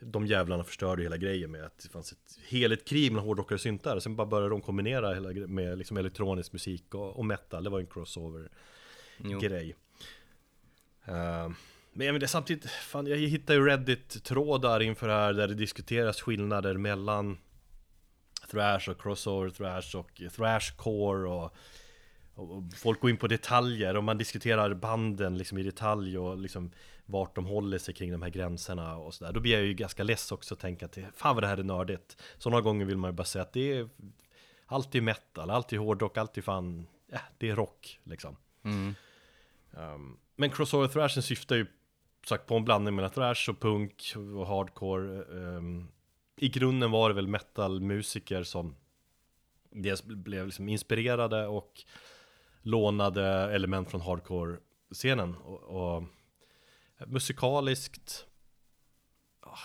De jävlarna förstörde hela grejen med att det fanns ett heligt krig mellan hårdrockare och syntar Sen bara började de kombinera hela med liksom elektronisk musik och, och metal. Det var en crossover Jo. grej Eh, Men jag menar, samtidigt, fan jag hittar ju Reddit-trådar inför det här där det diskuteras skillnader mellan Thrash och crossover thrash och thrashcore och, och folk går in på detaljer och man diskuterar banden liksom i detalj och liksom vart de håller sig kring de här gränserna och sådär Då blir jag ju ganska less också att tänka att fan vad det här är nördigt Sådana gånger vill man ju bara säga att det är Allt är metal, allt är hårdrock, allt är fan, ja, det är rock liksom Mm. Um, men crossover thrashen syftar ju sagt på en blandning mellan thrash och punk och hardcore. Um, I grunden var det väl metalmusiker som dels blev liksom inspirerade och lånade element från hardcore-scenen. Och, och musikaliskt ah,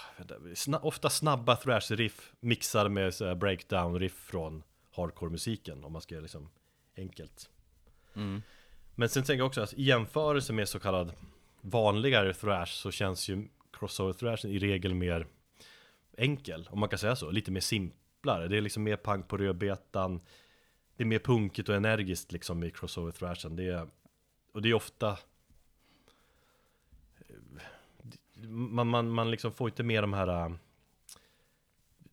sna, ofta snabba thrash-riff mixade med breakdown-riff från hardcore-musiken om man ska göra liksom enkelt. Mm. Men sen tänker jag också att i jämförelse med så kallad vanligare thrash så känns ju crossover thrashen i regel mer enkel, om man kan säga så, lite mer simplare. Det är liksom mer punk på rödbetan, det är mer punkigt och energiskt liksom i crossover thrashen. Det är, och det är ofta man, man, man liksom får inte med de här äh,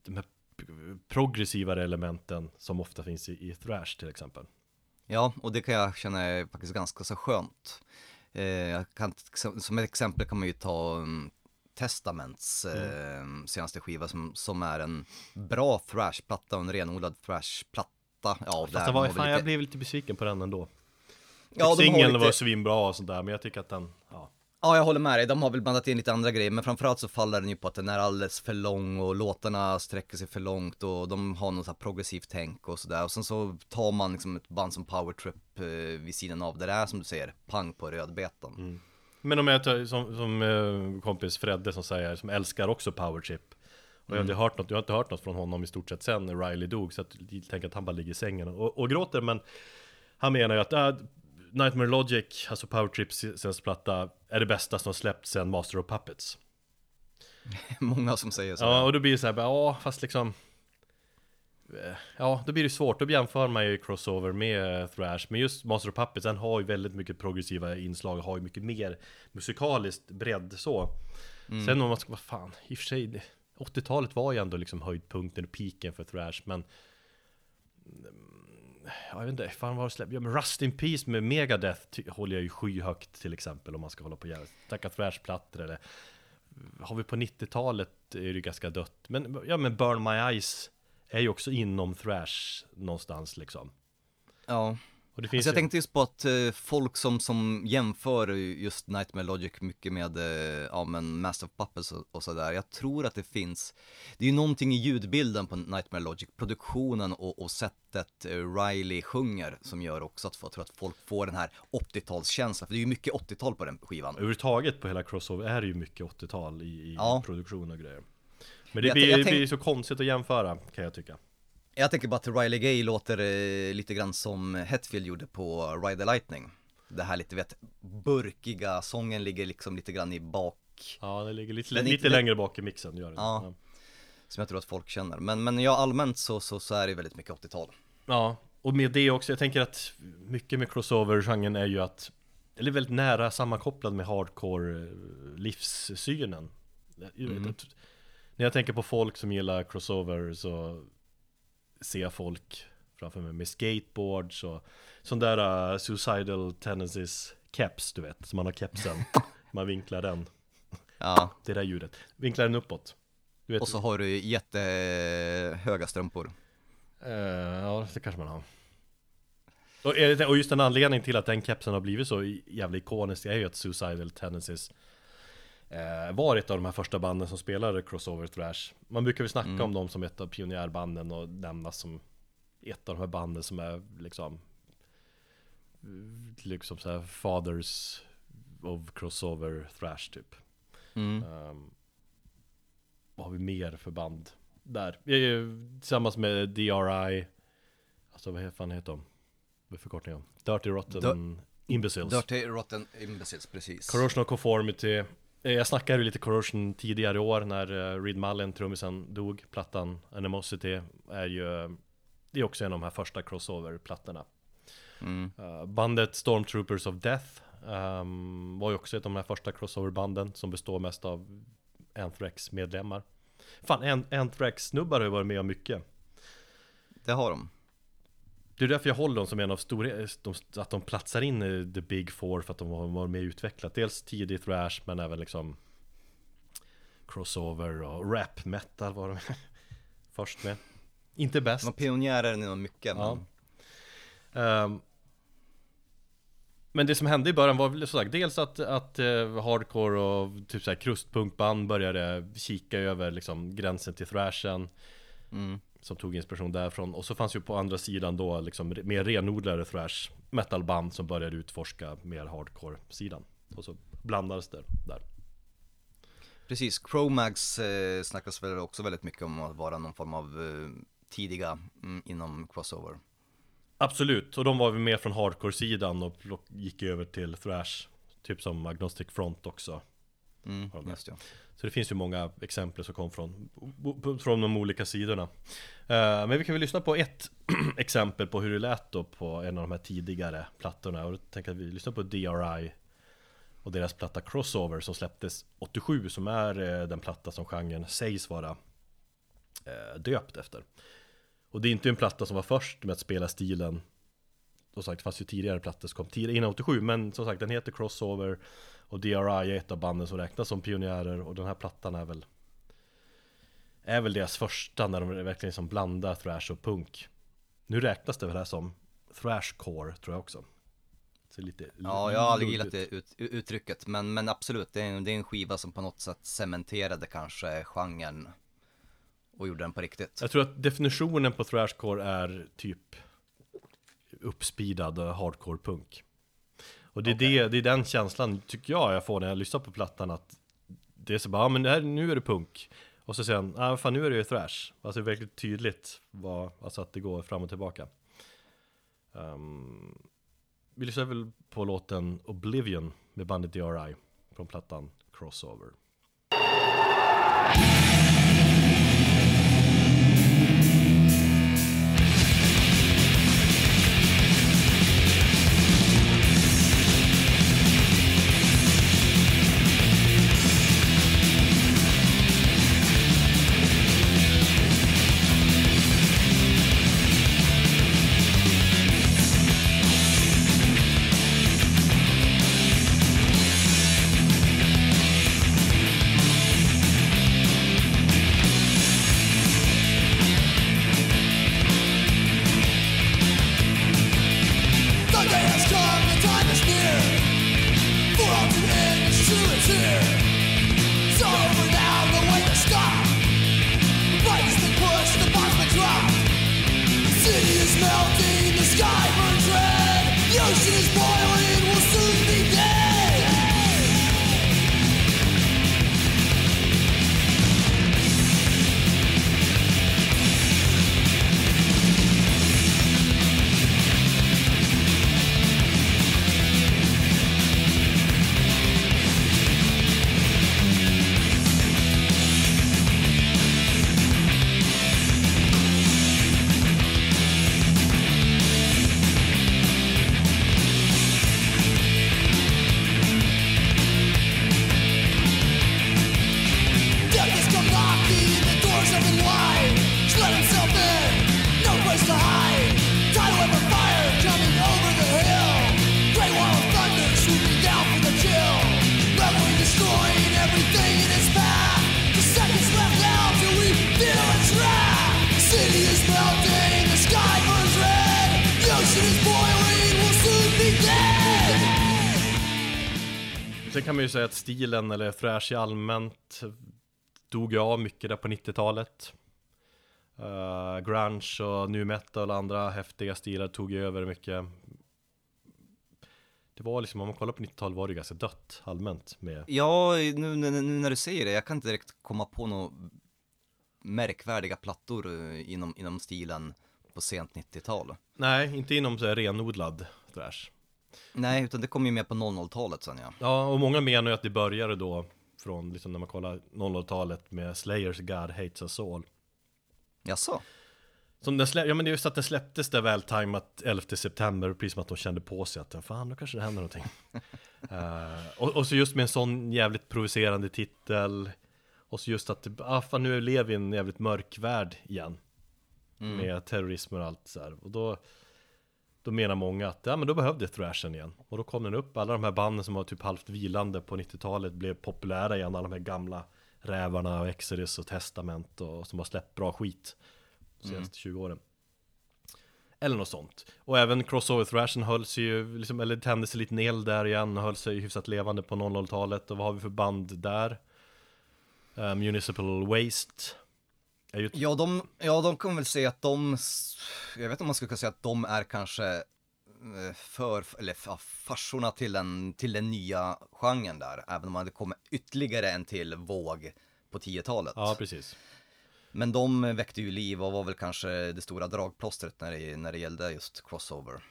de här progressivare elementen som ofta finns i, i thrash till exempel. Ja, och det kan jag känna är faktiskt ganska så skönt. Eh, jag kan, som ett exempel kan man ju ta um, Testaments eh, senaste skiva som, som är en bra thrashplatta och en renodlad thrashplatta. Ja, Fast där det de var, fan, väl jag lite- blev lite besviken på den ändå. Ja, Singeln lite- var svinbra och sånt där, men jag tycker att den, ja. Ja, jag håller med dig. De har väl blandat in lite andra grejer, men framförallt så faller den ju på att den är alldeles för lång och låtarna sträcker sig för långt och de har något så här progressivt tänk och sådär. Och sen så tar man liksom ett band som Power Trip eh, vid sidan av, där det är som du säger, pang på rödbetan. Men om jag tar som, som eh, kompis Fredde som säger, som älskar också Powerchip Och jag, har inte hört något, jag har inte hört något från honom i stort sett sen Riley dog Så jag tänker att han bara ligger i sängen och, och gråter. Men han menar ju att äh, Nightmare Logic, alltså Powertrips senaste platta Är det bästa som släppts sen Master of Puppets. Många som säger så. Ja, och då blir det så här, ja fast liksom Ja, då blir det svårt, då jämför man ju crossover med eh, thrash Men just Master of Puppets, den har ju väldigt mycket progressiva inslag Har ju mycket mer musikaliskt bredd så Mm. Sen om man ska, vad fan, i och för sig det- 80-talet var ju ändå liksom höjdpunkten och piken för thrash men mm, Ja, jag vet inte, fan vad det släppt? Ja men Rust in Peace med Megadeth håller jag ju skyhögt till exempel om man ska hålla på och snacka thrashplattor eller Har vi på 90-talet är det ganska dött Men ja men Burn My Eyes är ju också inom thrash någonstans liksom Ja, Och det finns alltså jag ju- tänkte just på att eh, folk som, som jämför just Nightmare Logic mycket med, eh, ja men Master of Puppets och, och sådär. Jag tror att det finns, det är ju någonting i ljudbilden på Nightmare Logic, produktionen och, och sättet eh, Riley sjunger som gör också att, jag tror att folk får den här 80-talskänslan, för det är ju mycket 80-tal på den skivan. Överhuvudtaget på hela Crossover är det ju mycket 80-tal i, i Ja. produktion och grejer Men det Jag- blir, jag det tänk- blir så konstigt att jämföra kan jag tycka Jag tänker bara att Riley Gay låter eh, lite grann som Hetfield gjorde på Ride the Lightning. Det här lite, vet, burkiga sången ligger liksom lite grann i bak, Ja, det ligger lite, Den lite inte- längre bak i mixen, gör det. Ja. som jag tror att folk känner. Men, men ja, allmänt så, så, så är det väldigt mycket 80-tal. ja, och med det också, jag tänker att mycket med crossover-genren är ju att Eller väldigt nära sammankopplad med hardcore eh, livssynen Mm. När jag tänker på folk som gillar crossover så Ser jag folk framför mig med skateboards och Sån där uh, suicidal tendencies keps du vet, som man har kepsen Man vinklar den, Ja, det där ljudet. Vinklar den uppåt. Och så har du jättehöga strumpor. Eh, ja, det kanske man har. Och, det- och just en anledning till att den kepsen har blivit så jävla ikonisk är ju att Suicidal Tendencies eh, var ett av de här första banden som spelade crossover thrash. Man brukar väl snacka Mm. om dem som ett av pionjärbanden och nämnas som ett av de här banden som är liksom liksom så här fathers of crossover thrash typ. Mm. Um, vad har vi mer för band där? Vi är ju Tillsammans med DRI Alltså vad fan heter de? Vad är förkortningen? Dirty Rotten Dir- Imbeciles Dirty Rotten Imbeciles, precis. Corrosion of Conformity Jag snackade ju lite Corrosion tidigare i år när uh, Reed Mullen, trummisen, dog Plattan Animosity är ju Det är också en av de här första crossover-plattorna Mm. Uh, bandet Stormtroopers of Death um, var ju också ett av de här första crossover-banden som består mest av Anthrax-medlemmar. Fan, An- Anthrax-snubbar har ju varit med om mycket. Det har de. Det är därför jag håller dem som en av stora, de, att de platsar in i the big four för att de har varit med och utvecklat. Dels tidig thrash men även liksom crossover och rap metal var de först med. Inte De bäst. var pionjärer inom mycket, Ja. men Ehm, men det som hände i början var väl som sagt dels att, att eh, hardcore och typ såhär krustpunkband började kika över liksom gränsen till thrashen mm. Som tog inspiration därifrån och så fanns ju på andra sidan då liksom mer renodlade thrash metalband som började utforska mer hardcore sidan Och så blandades det där Precis, Chromags eh, snackas väl också väldigt mycket om att vara någon form av eh, tidiga mm, inom crossover. Absolut, och de var väl mer från hardcore-sidan och gick över till thrash Typ som Agnostic Front också Mm, just det. Så det finns ju många exempel som kom från, från de olika sidorna. Eh, men vi kan väl lyssna på ett exempel på hur det lät då på en av de här tidigare plattorna. Och då tänker jag att vi lyssnar på DRI Och deras platta Crossover som släpptes 87 Som är eh, den platta som genren sägs vara eh, döpt efter. Och det är inte en platta som var först med att spela stilen. Som sagt, det fanns ju tidigare plattor som kom tidigare innan 87 Men som sagt, den heter Crossover och DRI är ett av banden som räknas som pionjärer och den här plattan är väl Är väl deras första när de verkligen liksom blandar thrash och punk. Nu räknas det väl här som thrashcore tror jag också. Så lite Ja, jag har aldrig gillat det ut, uttrycket, men, men absolut, det är, en, det är en skiva som på något sätt cementerade kanske genren och gjorde den på riktigt. Jag tror att definitionen på thrashcore är typ Uppspeedad hardcore punk Och det är, det, det är den känslan tycker jag jag får när jag lyssnar på plattan att Det är så bara, ja men det här, nu är det punk. Och så han, ja fan nu är det ju thrash. Alltså det är verkligen tydligt vad, alltså att det går fram och tillbaka. Um, Vi lyssnar väl på låten Oblivion med bandet DRI Från plattan Crossover säga att stilen eller thrash i allmänt dog ju av mycket där på 90-talet. Uh, grunge och nu metal och andra häftiga stilar tog ju över mycket. Det var liksom, om man kollar på 90-talet var det ganska dött allmänt med Ja, nu, nu, nu när du säger det, jag kan inte direkt komma på några märkvärdiga plattor eh, inom, inom stilen på sent 90-tal. Nej, inte inom så här renodlad thrash. Nej, utan det kom ju mer på 00-talet sen ja. Ja, och många menar ju att det började då från liksom när man kollar 00-talet med Slayers God Hates Us All. Jaså? Som den ja men det är just att den släpptes där vältajmat 11 september, precis som att de kände på sig att fan, då kanske det händer någonting. Eh, och, och så just med en sån jävligt provocerande titel, och så just att, ah, fan, nu lever vi i en jävligt mörk värld igen. Med terrorism och allt så här. Och då, då menar många att, ja men då behövde thrashen igen. Och då kom den upp, alla de här banden som var typ halvt vilande på 90-talet blev populära igen, alla de här gamla rävarna och Exodus och Testament och som har släppt bra skit de senaste 20 åren. Eller något sånt. Och även Crossover Thrashen höll sig ju, liksom, eller tände sig lite eld där igen och höll sig hyfsat levande på 00-talet. Och vad har vi för band där? Eh, Municipal Waste. Ja, de, ja, de kan väl säga att de, jag vet inte om man skulle kunna säga att de är kanske eh, för, eller ja, farsorna till den, till den nya genren där, även om det kommer ytterligare en till våg på 10-talet. ja, precis. Men de väckte ju liv och var väl kanske det stora dragplåstret när det, när det gällde just crossover.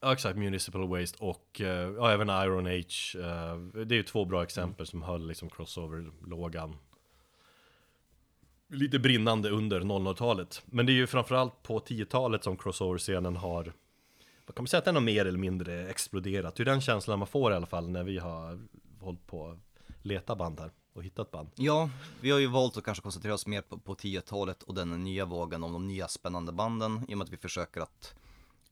Ja, exakt. Municipal Waste och eh, ja, även Iron Age. eh, det är ju två bra exempel som höll liksom crossover-lågan lite brinnande under 00-talet. Men det är ju framförallt på 10-talet som crossover-scenen har vad kan man säga att den har mer eller mindre exploderat. Det är den känslan man får i alla fall när vi har hållit på att leta band här och hittat band. Ja, vi har ju valt att kanske koncentrera oss mer på, på 10-talet och den nya vågen om de nya spännande banden i och med att vi försöker att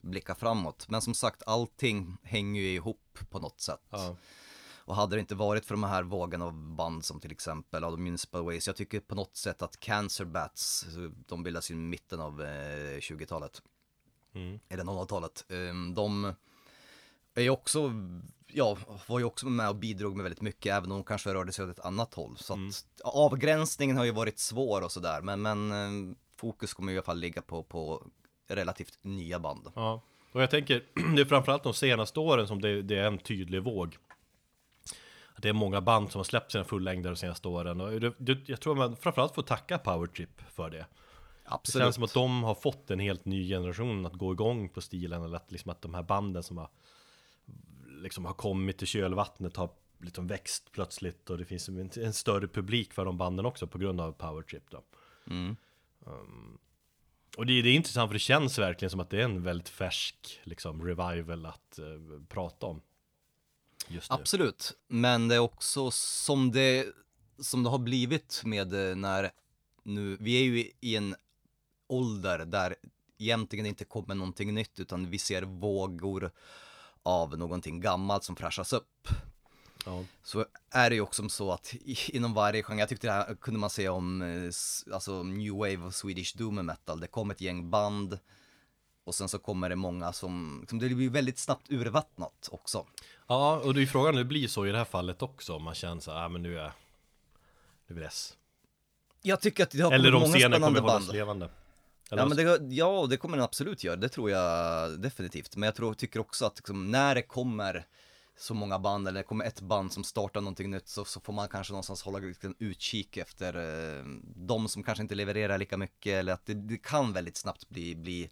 blicka framåt. Men som sagt, allting hänger ju ihop på något sätt. Ja. Och hade det inte varit för de här vågen av band som till exempel av Municipal Ways, jag tycker på något sätt att Cancer Bats, de bildas i mitten av eh, 20-talet, Mm. eller 00-talet, eh, de är ju också, ja, var ju också med och bidrog med väldigt mycket, även om de kanske rörde sig åt ett annat håll. Så att avgränsningen har ju varit svår och sådär, men, men eh, fokus kommer i alla fall ligga på, på relativt nya band. Ja, och jag tänker, det är framförallt de senaste åren som det, det är en tydlig våg. Det är många band som har släppt sina fullängder de senaste åren och det, det, jag tror man framförallt får tacka Powertrip för det. Det Absolut. känns som att de har fått en helt ny generation att gå igång på stilen eller att, liksom att de här banden som har liksom har kommit till kölvattnet har liksom växt plötsligt och det finns en, en större publik för de banden också på grund av Powertrip då. Mm. Och det, det är intressant för det känns verkligen som att det är en väldigt färsk liksom revival att eh, prata om. Absolut, men det är också som det, som det har blivit med eh, när nu, vi är ju i en ålder där egentligen inte kommer någonting nytt utan vi ser vågor av någonting gammalt som fräschas upp. Ja. Så är det ju också så att inom varje genre, jag tyckte det här kunde man säga om eh, alltså New Wave och Swedish Doom Metal, det kom ett gäng band och sen så kommer det många som, som det blir väldigt snabbt urvattnat också. Ja, och det är frågan, det blir så i det här fallet också. Om man känner så här, ah, men nu är, nu är vi less. Jag tycker att det har Eller kommit de många scenerna kommer spännande hållas band. levande. Eller Ja, men det, ja, det kommer den absolut göra, det tror jag definitivt. Men jag tror, tycker också att liksom, när det kommer så många band, eller det kommer ett band som startar någonting nytt, så, så får man kanske någonstans hålla lite utkik efter eh, de som kanske inte levererar lika mycket, eller att det, det kan väldigt snabbt bli, bli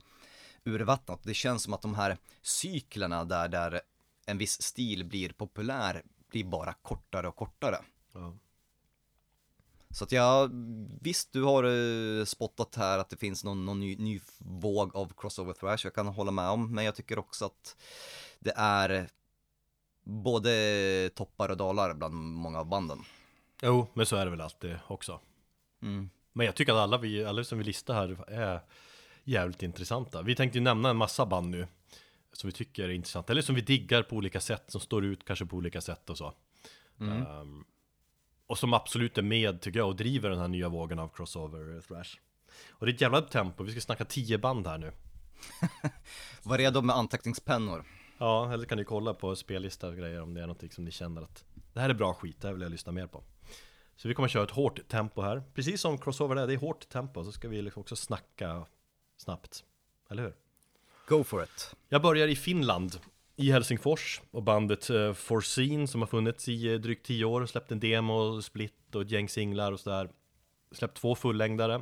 urvattnat. Det känns som att de här cyklerna där, där en viss stil blir populär, blir bara kortare och kortare. ja. Så att jag, visst du har eh, spottat här att det finns någon, någon ny, ny våg av crossover thrash, jag kan hålla med om, men jag tycker också att det är både toppar och dalar bland många av banden. Jo, men så är det väl alltid också. Mm. Men jag tycker att alla, vi, alla som vi listar här är jävligt intressanta. Vi tänkte ju nämna en massa band nu som vi tycker är intressanta, eller som vi diggar på olika sätt, som står ut kanske på olika sätt och så. Ehm, och som absolut är med, tycker jag, och driver den här nya vågen av crossover thrash. Och det är ett jävla tempo, vi ska snacka 10 band här nu. Var redo med anteckningspennor. Ja, eller kan ni kolla på spellista och grejer om det är någonting som ni känner att det här är bra skit, det här vill jag lyssna mer på. Så vi kommer köra ett hårt tempo här, precis som crossover är, det är hårt tempo, så ska vi liksom också snacka snabbt. Eller hur? Go for it. Jag börjar i Finland, i Helsingfors och bandet uh, Forseen som har funnits i uh, drygt 10 år, släppt en demo, split och ett gäng singlar och sådär. Släppt två fullängdare,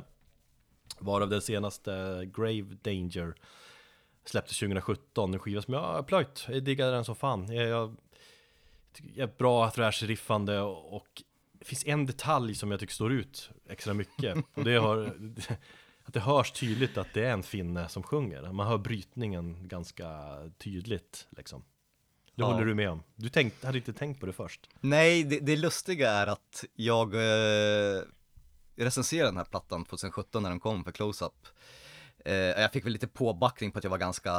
varav den senaste uh, Grave Danger släpptes 2017, en skiva som jag har plöjt, jag diggade den som fan. Jag, jag tycker jag är bra thrash-riffande och, och det finns en detalj som jag tycker står ut extra mycket och det har det hörs tydligt att det är en finne som sjunger. Man hör brytningen ganska tydligt liksom. Det Ja. håller du med om? Du tänkt, hade inte tänkt på det först? Nej, det, det lustiga är att jag eh, recenserade den här plattan 2017 när den kom för Close-Up. Eh, jag fick väl lite påbackning på att jag var ganska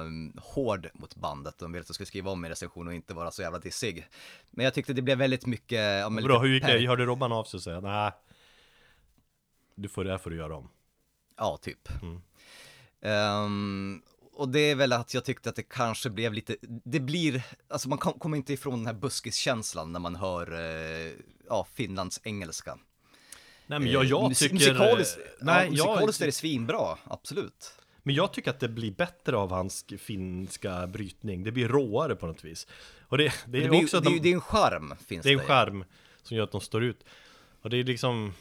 mm, hård mot bandet. De ville att jag skulle skriva om min recension och inte vara så jävla dissig. Men jag tyckte det blev väldigt mycket... Ja, Bra, hur gick det? Hörde Robban av sig och säga nej Du får det här får du göra om Ja, typ. Mm. Ehm, och det är väl att jag tyckte att det kanske blev lite, det blir, alltså man kom, kommer inte ifrån den här buskiskänslan när man hör, eh, ja, Finlands engelska. Nej men jag, jag Eh, mus- tycker Musikaliskt, Nej, ja, musikaliskt är jag, det svinbra, absolut. Men jag tycker att det blir bättre av hans finska brytning Det blir råare på något vis Och det, det är Det, blir, också det, är de, det är en charm, finns Det är en det. skärm som gör att de står ut Och det är liksom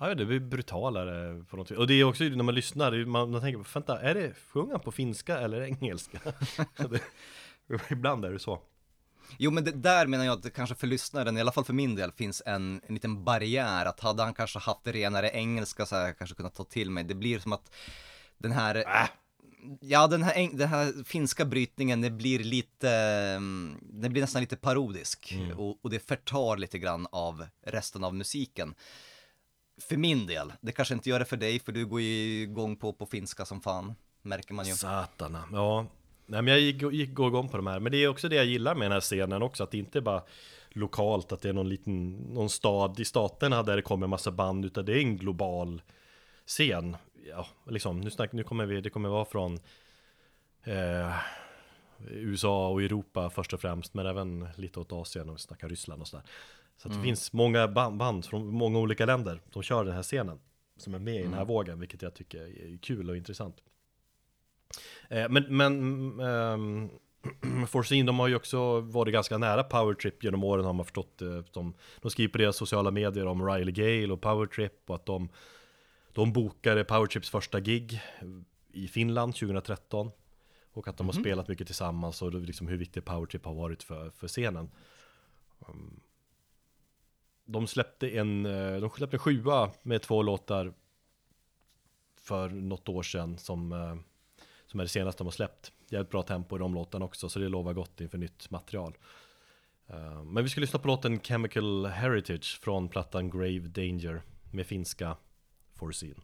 Ja, det blir brutalare på något vis. Och det är också när man lyssnar, man, man tänker, vänta, är det, sjunger han på finska eller engelska? ibland är det så. Jo men det, där menar jag att det kanske för lyssnaren, i alla fall för min del, finns en, en liten barriär. Att hade han kanske haft renare engelska så hade jag kanske kunnat ta till mig. Det blir som att den här, Äh. ja den här, den här finska brytningen, det blir lite, mm, det blir nästan lite parodisk. Mm. Och, och det förtar lite grann av resten av musiken. För min del, det kanske inte gör det för dig, för du går ju igång på, på finska som fan, märker man ju. Satana, ja. Nej men jag gick, gick går igång på de här, men det är också det jag gillar med den här scenen också, att det inte är bara lokalt, att det är någon liten, någon stad i staterna där det kommer en massa band, utan det är en global scen. Ja, liksom, nu, snack, nu kommer vi, det kommer vara från eh, USA och Europa först och främst, men även lite åt Asien och vi snackar Ryssland och sådär. Så att det finns många band, band från många olika länder. Som kör den här scenen, som är med i den här vågen, vilket jag tycker är kul och intressant. Eh, Men, men um, Forseen, de har ju också varit ganska nära Powertrip genom åren har man förstått eh, de, de skriver på deras sociala medier om Riley Gale och Powertrip och att de De bokade Powertrips första gig i Finland 2013 Och att de har spelat mycket tillsammans och liksom hur viktig Powertrip har varit för, för scenen. Um, de släppte en, eh, de släppte en sjua med två låtar För något år sedan som eh, som är det senaste de har släppt. Jävligt bra tempo i de låtarna också, så det lovar gott inför nytt material. Eh, men vi ska lyssna på låten Chemical Heritage från plattan Grave Danger med finska Foreseen.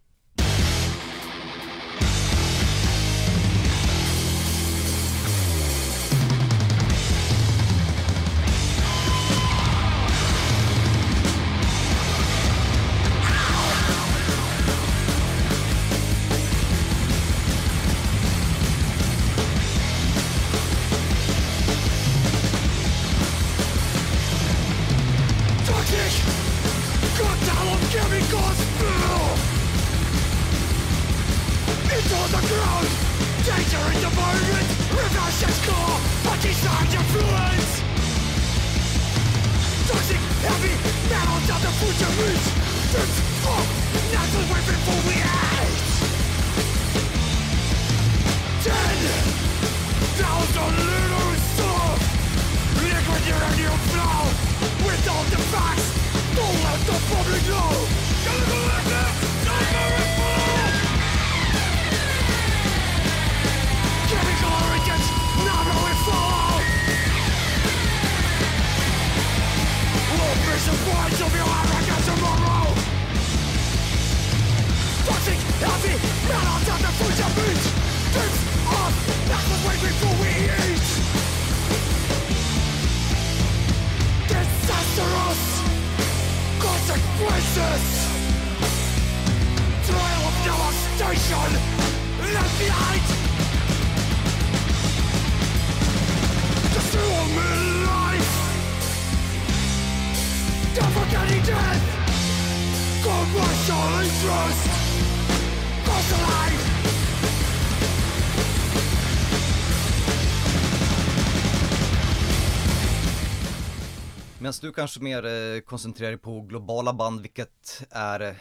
Du kanske mer eh, koncentrerar dig på globala band, vilket är eh,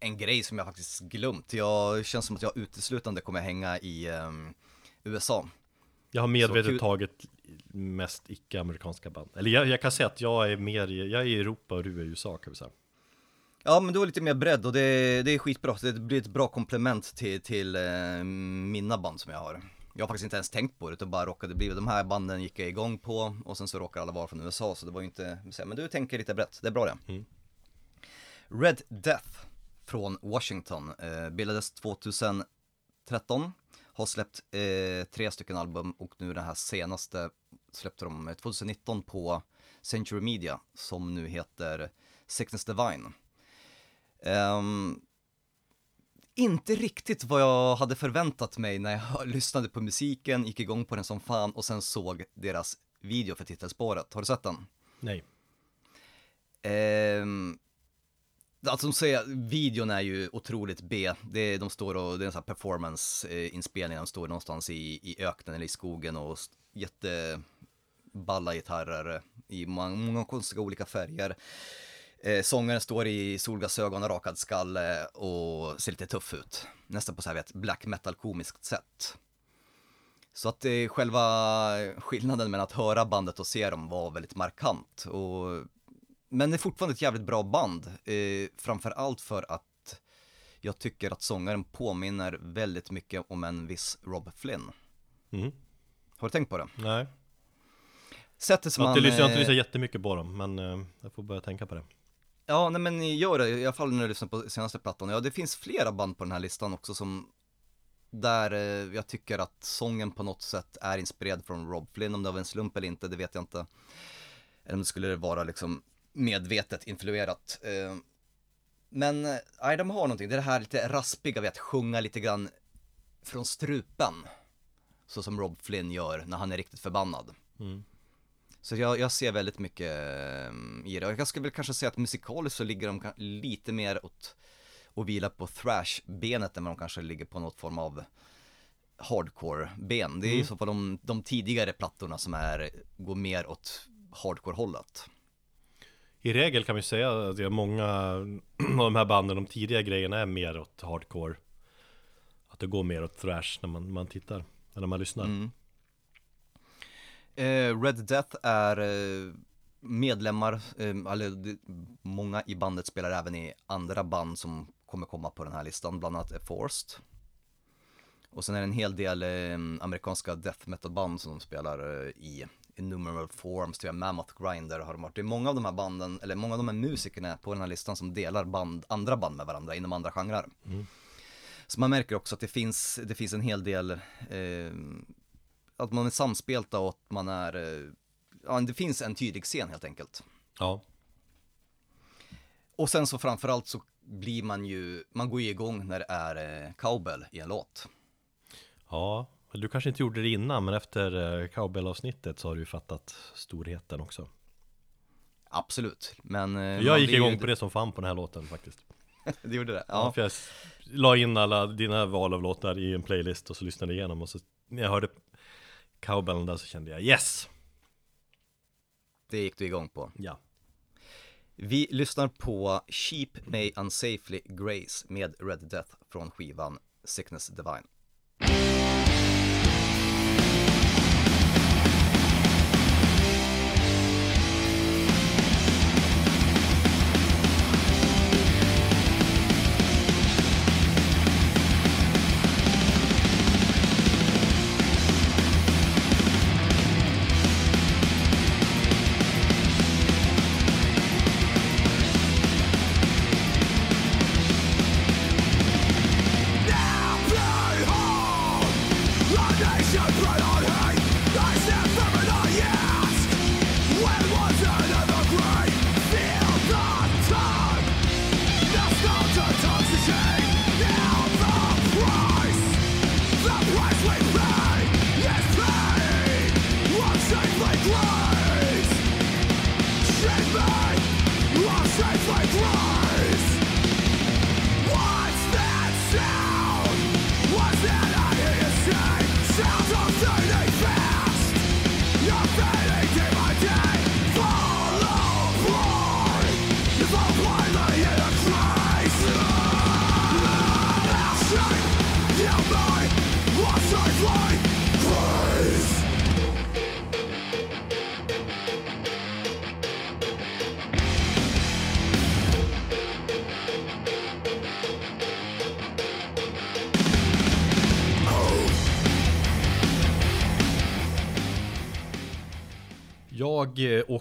en grej som jag faktiskt glömt. Jag känns som att jag uteslutande kommer hänga i ehm, USA. Jag har medvetet kul. tagit mest icke-amerikanska band. Eller jag, jag kan säga att jag är mer, i- jag är i Europa och du är i USA kan vi säga. Ja men du har lite mer bredd och det, det är skitbra, det blir ett bra komplement till, till eh, mina band som jag har. Jag har faktiskt inte ens tänkt på det, utan bara råkade bli, de här banden gick jag igång på och sen så råkar alla vara från USA så det var ju inte, men du tänker lite brett, det är bra det. Mm. Red Death från Washington, eh, bildades 2013, har släppt eh, tre stycken album och nu den här senaste släppte de eh, 2019 på Century Media som nu heter Sickness Divine. Ehm, inte riktigt vad jag hade förväntat mig när jag lyssnade på musiken, gick igång på den som fan och sen såg deras video för titelspåret. Har du sett den? Nej. Ehm, alltså de säger, videon är ju otroligt B. Det är, de står och, det är en sån här performance-inspelning, de står någonstans i, i öknen eller i skogen och jätteballa gitarrer i många, många konstiga olika färger. Eh, sångaren står i solglasögon och rakad skalle och ser lite tuff ut. Nästan på så här vet, black metal komiskt sätt. Så att eh, själva skillnaden mellan att höra bandet och se dem var väldigt markant. Och, men det är fortfarande ett jävligt bra band. Eh, framför allt för att jag tycker att sångaren påminner väldigt mycket om en viss Rob Flynn. Mm. Har du tänkt på det? Nej. Sättet som Jag har inte han, jag har inte eh, lyssnat jättemycket på dem, men eh, jag får börja tänka på det. Ja, nej men gör det, i alla fall när du lyssnar på senaste plattan. Ja, det finns flera band på den här listan också som där eh, jag tycker att sången på något sätt är inspirerad från Rob Flynn, om det var en slump eller inte, det vet jag inte. Eller om det skulle vara liksom medvetet influerat. Eh, men, eh, nej, de har någonting, det är det här lite raspiga vid att sjunga lite grann från strupen. Så som Rob Flynn gör när han är riktigt förbannad. Mm. Så jag, jag ser väldigt mycket eh, i det. Och jag skulle väl kanske säga att musikaliskt så ligger de lite mer åt och vila på thrash-benet än vad de kanske ligger på något form av hardcore-ben. Det är i Mm. så fall de, de tidigare plattorna som är, går mer åt hardcore-hållet. I regel kan vi säga att det är många av de här banden, de tidiga grejerna är mer åt hardcore Att det går mer åt thrash när man, man tittar, när man lyssnar Mm. Eh, Red Death är eh, medlemmar, eh, eller många i bandet spelar även i andra band som kommer komma på den här listan, bland annat Forced. Och sen är det en hel del eh, amerikanska death metal band som de spelar eh, i Innumerable Forms, jag, Mammoth Grinder har de varit. Det är många av de här banden, eller många av de här musikerna på den här listan som delar band, andra band med varandra inom andra genrer. Så man märker också att det finns, det finns en hel del, eh, att man är samspelta och att man är, eh, ja det finns en tydlig scen helt enkelt. Ja, Och sen så framförallt så blir man ju, man går ju igång när det är eh, cowbell i en låt. ja Du kanske inte gjorde det innan, men efter eh, cowbell-avsnittet så har du ju fattat storheten också Absolut, men Jag gick blir ju- igång på det som fan på den här låten faktiskt Det gjorde det? Ja, Ja, för jag la in alla dina val av låtar i en playlist och så lyssnade jag igenom och så när jag hörde cowbellen där så kände jag yes! det gick du igång på. Ja. Vi lyssnar på Sheep May Unsafely Grace med Red Death från skivan Sickness Divine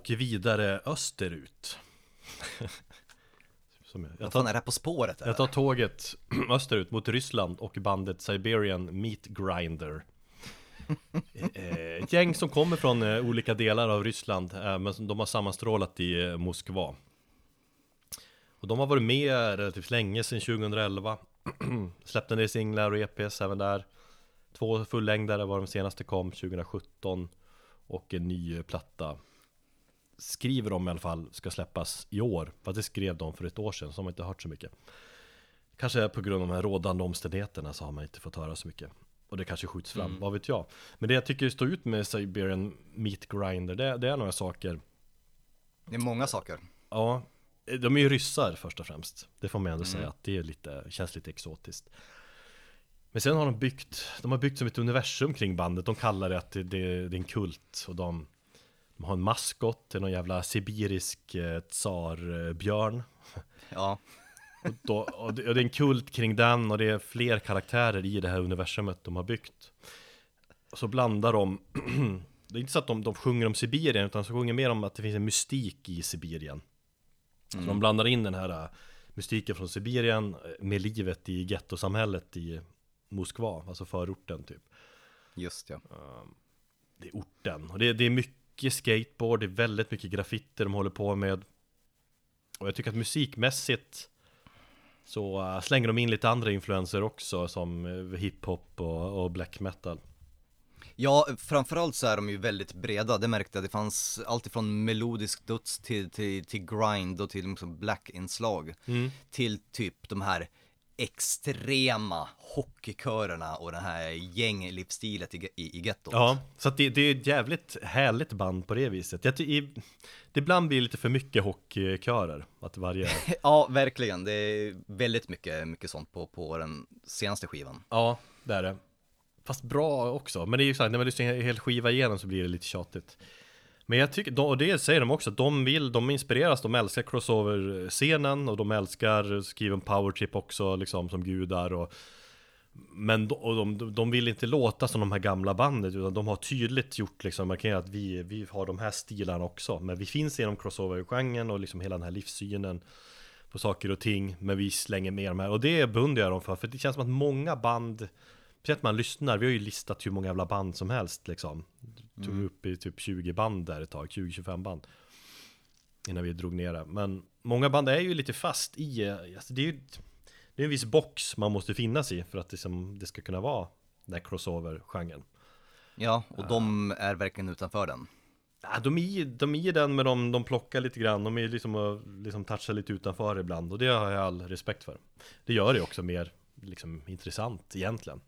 Jag eh, åker vidare österut. Jag, jag, tar, är det På spåret? jag Eller? tar tåget österut mot Ryssland och bandet Siberian Meat Grinder. Eh, Ett gäng som kommer från eh, olika delar av Ryssland eh, Men de har sammanstrålat i eh, Moskva. Och de har varit med relativt länge, sedan 2011 Släppte ner singlar och EPs även där. Två fullängdare var de senaste kom 2017 Och en ny eh, platta Skriver de i alla fall ska släppas i år. Fast det skrev de för ett år sedan så har man inte hört så mycket. Kanske på grund av de här rådande omständigheterna så har man inte fått höra så mycket. Och det kanske skjuts fram, vad vet jag. Men det jag tycker står ut med Siberian Meat Grinder det, det är några saker. Det är många saker. Ja, de är ju ryssar först och främst. Det får man ändå säga att det är lite, känns lite exotiskt. Men sen har de byggt, de har byggt som ett universum kring bandet. De kallar det att det, det, det är en kult och de, de har en maskot, är någon jävla sibirisk eh, tsarbjörn. Ja, och, då, och, det, och det är en kult kring den och det är fler karaktärer i det här universumet de har byggt. Och så blandar de Det är inte så att de, de sjunger om Sibirien utan de sjunger mer om att det finns en mystik i Sibirien. Så de blandar in den här äh, mystiken från Sibirien äh, med livet i gettosamhället i Moskva, alltså förorten typ. Just ja Det är orten. Och det, det är mycket skateboard, det är väldigt mycket graffiti de håller på med Och jag tycker att musikmässigt Så äh, slänger de in lite andra influenser också som äh, hiphop och, och black metal Ja, framförallt så är de ju väldigt breda, det märkte jag. Det fanns allt ifrån melodisk döds till, till, till grind och till liksom black-inslag. Till typ de här extrema hockeykörerna och den här gänglivsstilet i, i, i gettot. Ja, så det, det är ett jävligt härligt band på det viset jag, i, Det ibland blir lite för mycket hockeykörer Att varje ja, verkligen. Det är väldigt mycket, mycket sånt på, på den senaste skivan. Ja, det är det Fast bra också, men det är ju så här, när man lyssnar en hel skiva igenom så blir det lite tjatigt men jag tycker, och det säger de också, att de vill, de inspireras, de älskar crossover-scenen och de älskar skriven powertrip också liksom som gudar och Men de, och de, de vill inte låta som de här gamla bandet utan de har tydligt gjort liksom markerat att vi, vi har de här stilarna också. Men vi finns inom crossover-genren och liksom hela den här livssynen på saker och ting Men vi slänger med de här. Och det beundrar jag dem för för det känns som att många band Speciellt man lyssnar, vi har ju listat hur många jävla band som helst liksom. Tog upp i typ 20 band där ett tag, 20-25 band. Innan vi drog ner det. Men många band är ju lite fast i, alltså det är ju Det är en viss box man måste finnas i för att det, som, det ska kunna vara Den här crossover-genren. Ja, och de är verkligen utanför den. Ja, de, är, de är den men de, de plockar lite grann, de är liksom liksom touchar lite utanför ibland och det har jag all respekt för. Det gör det också mer liksom intressant egentligen.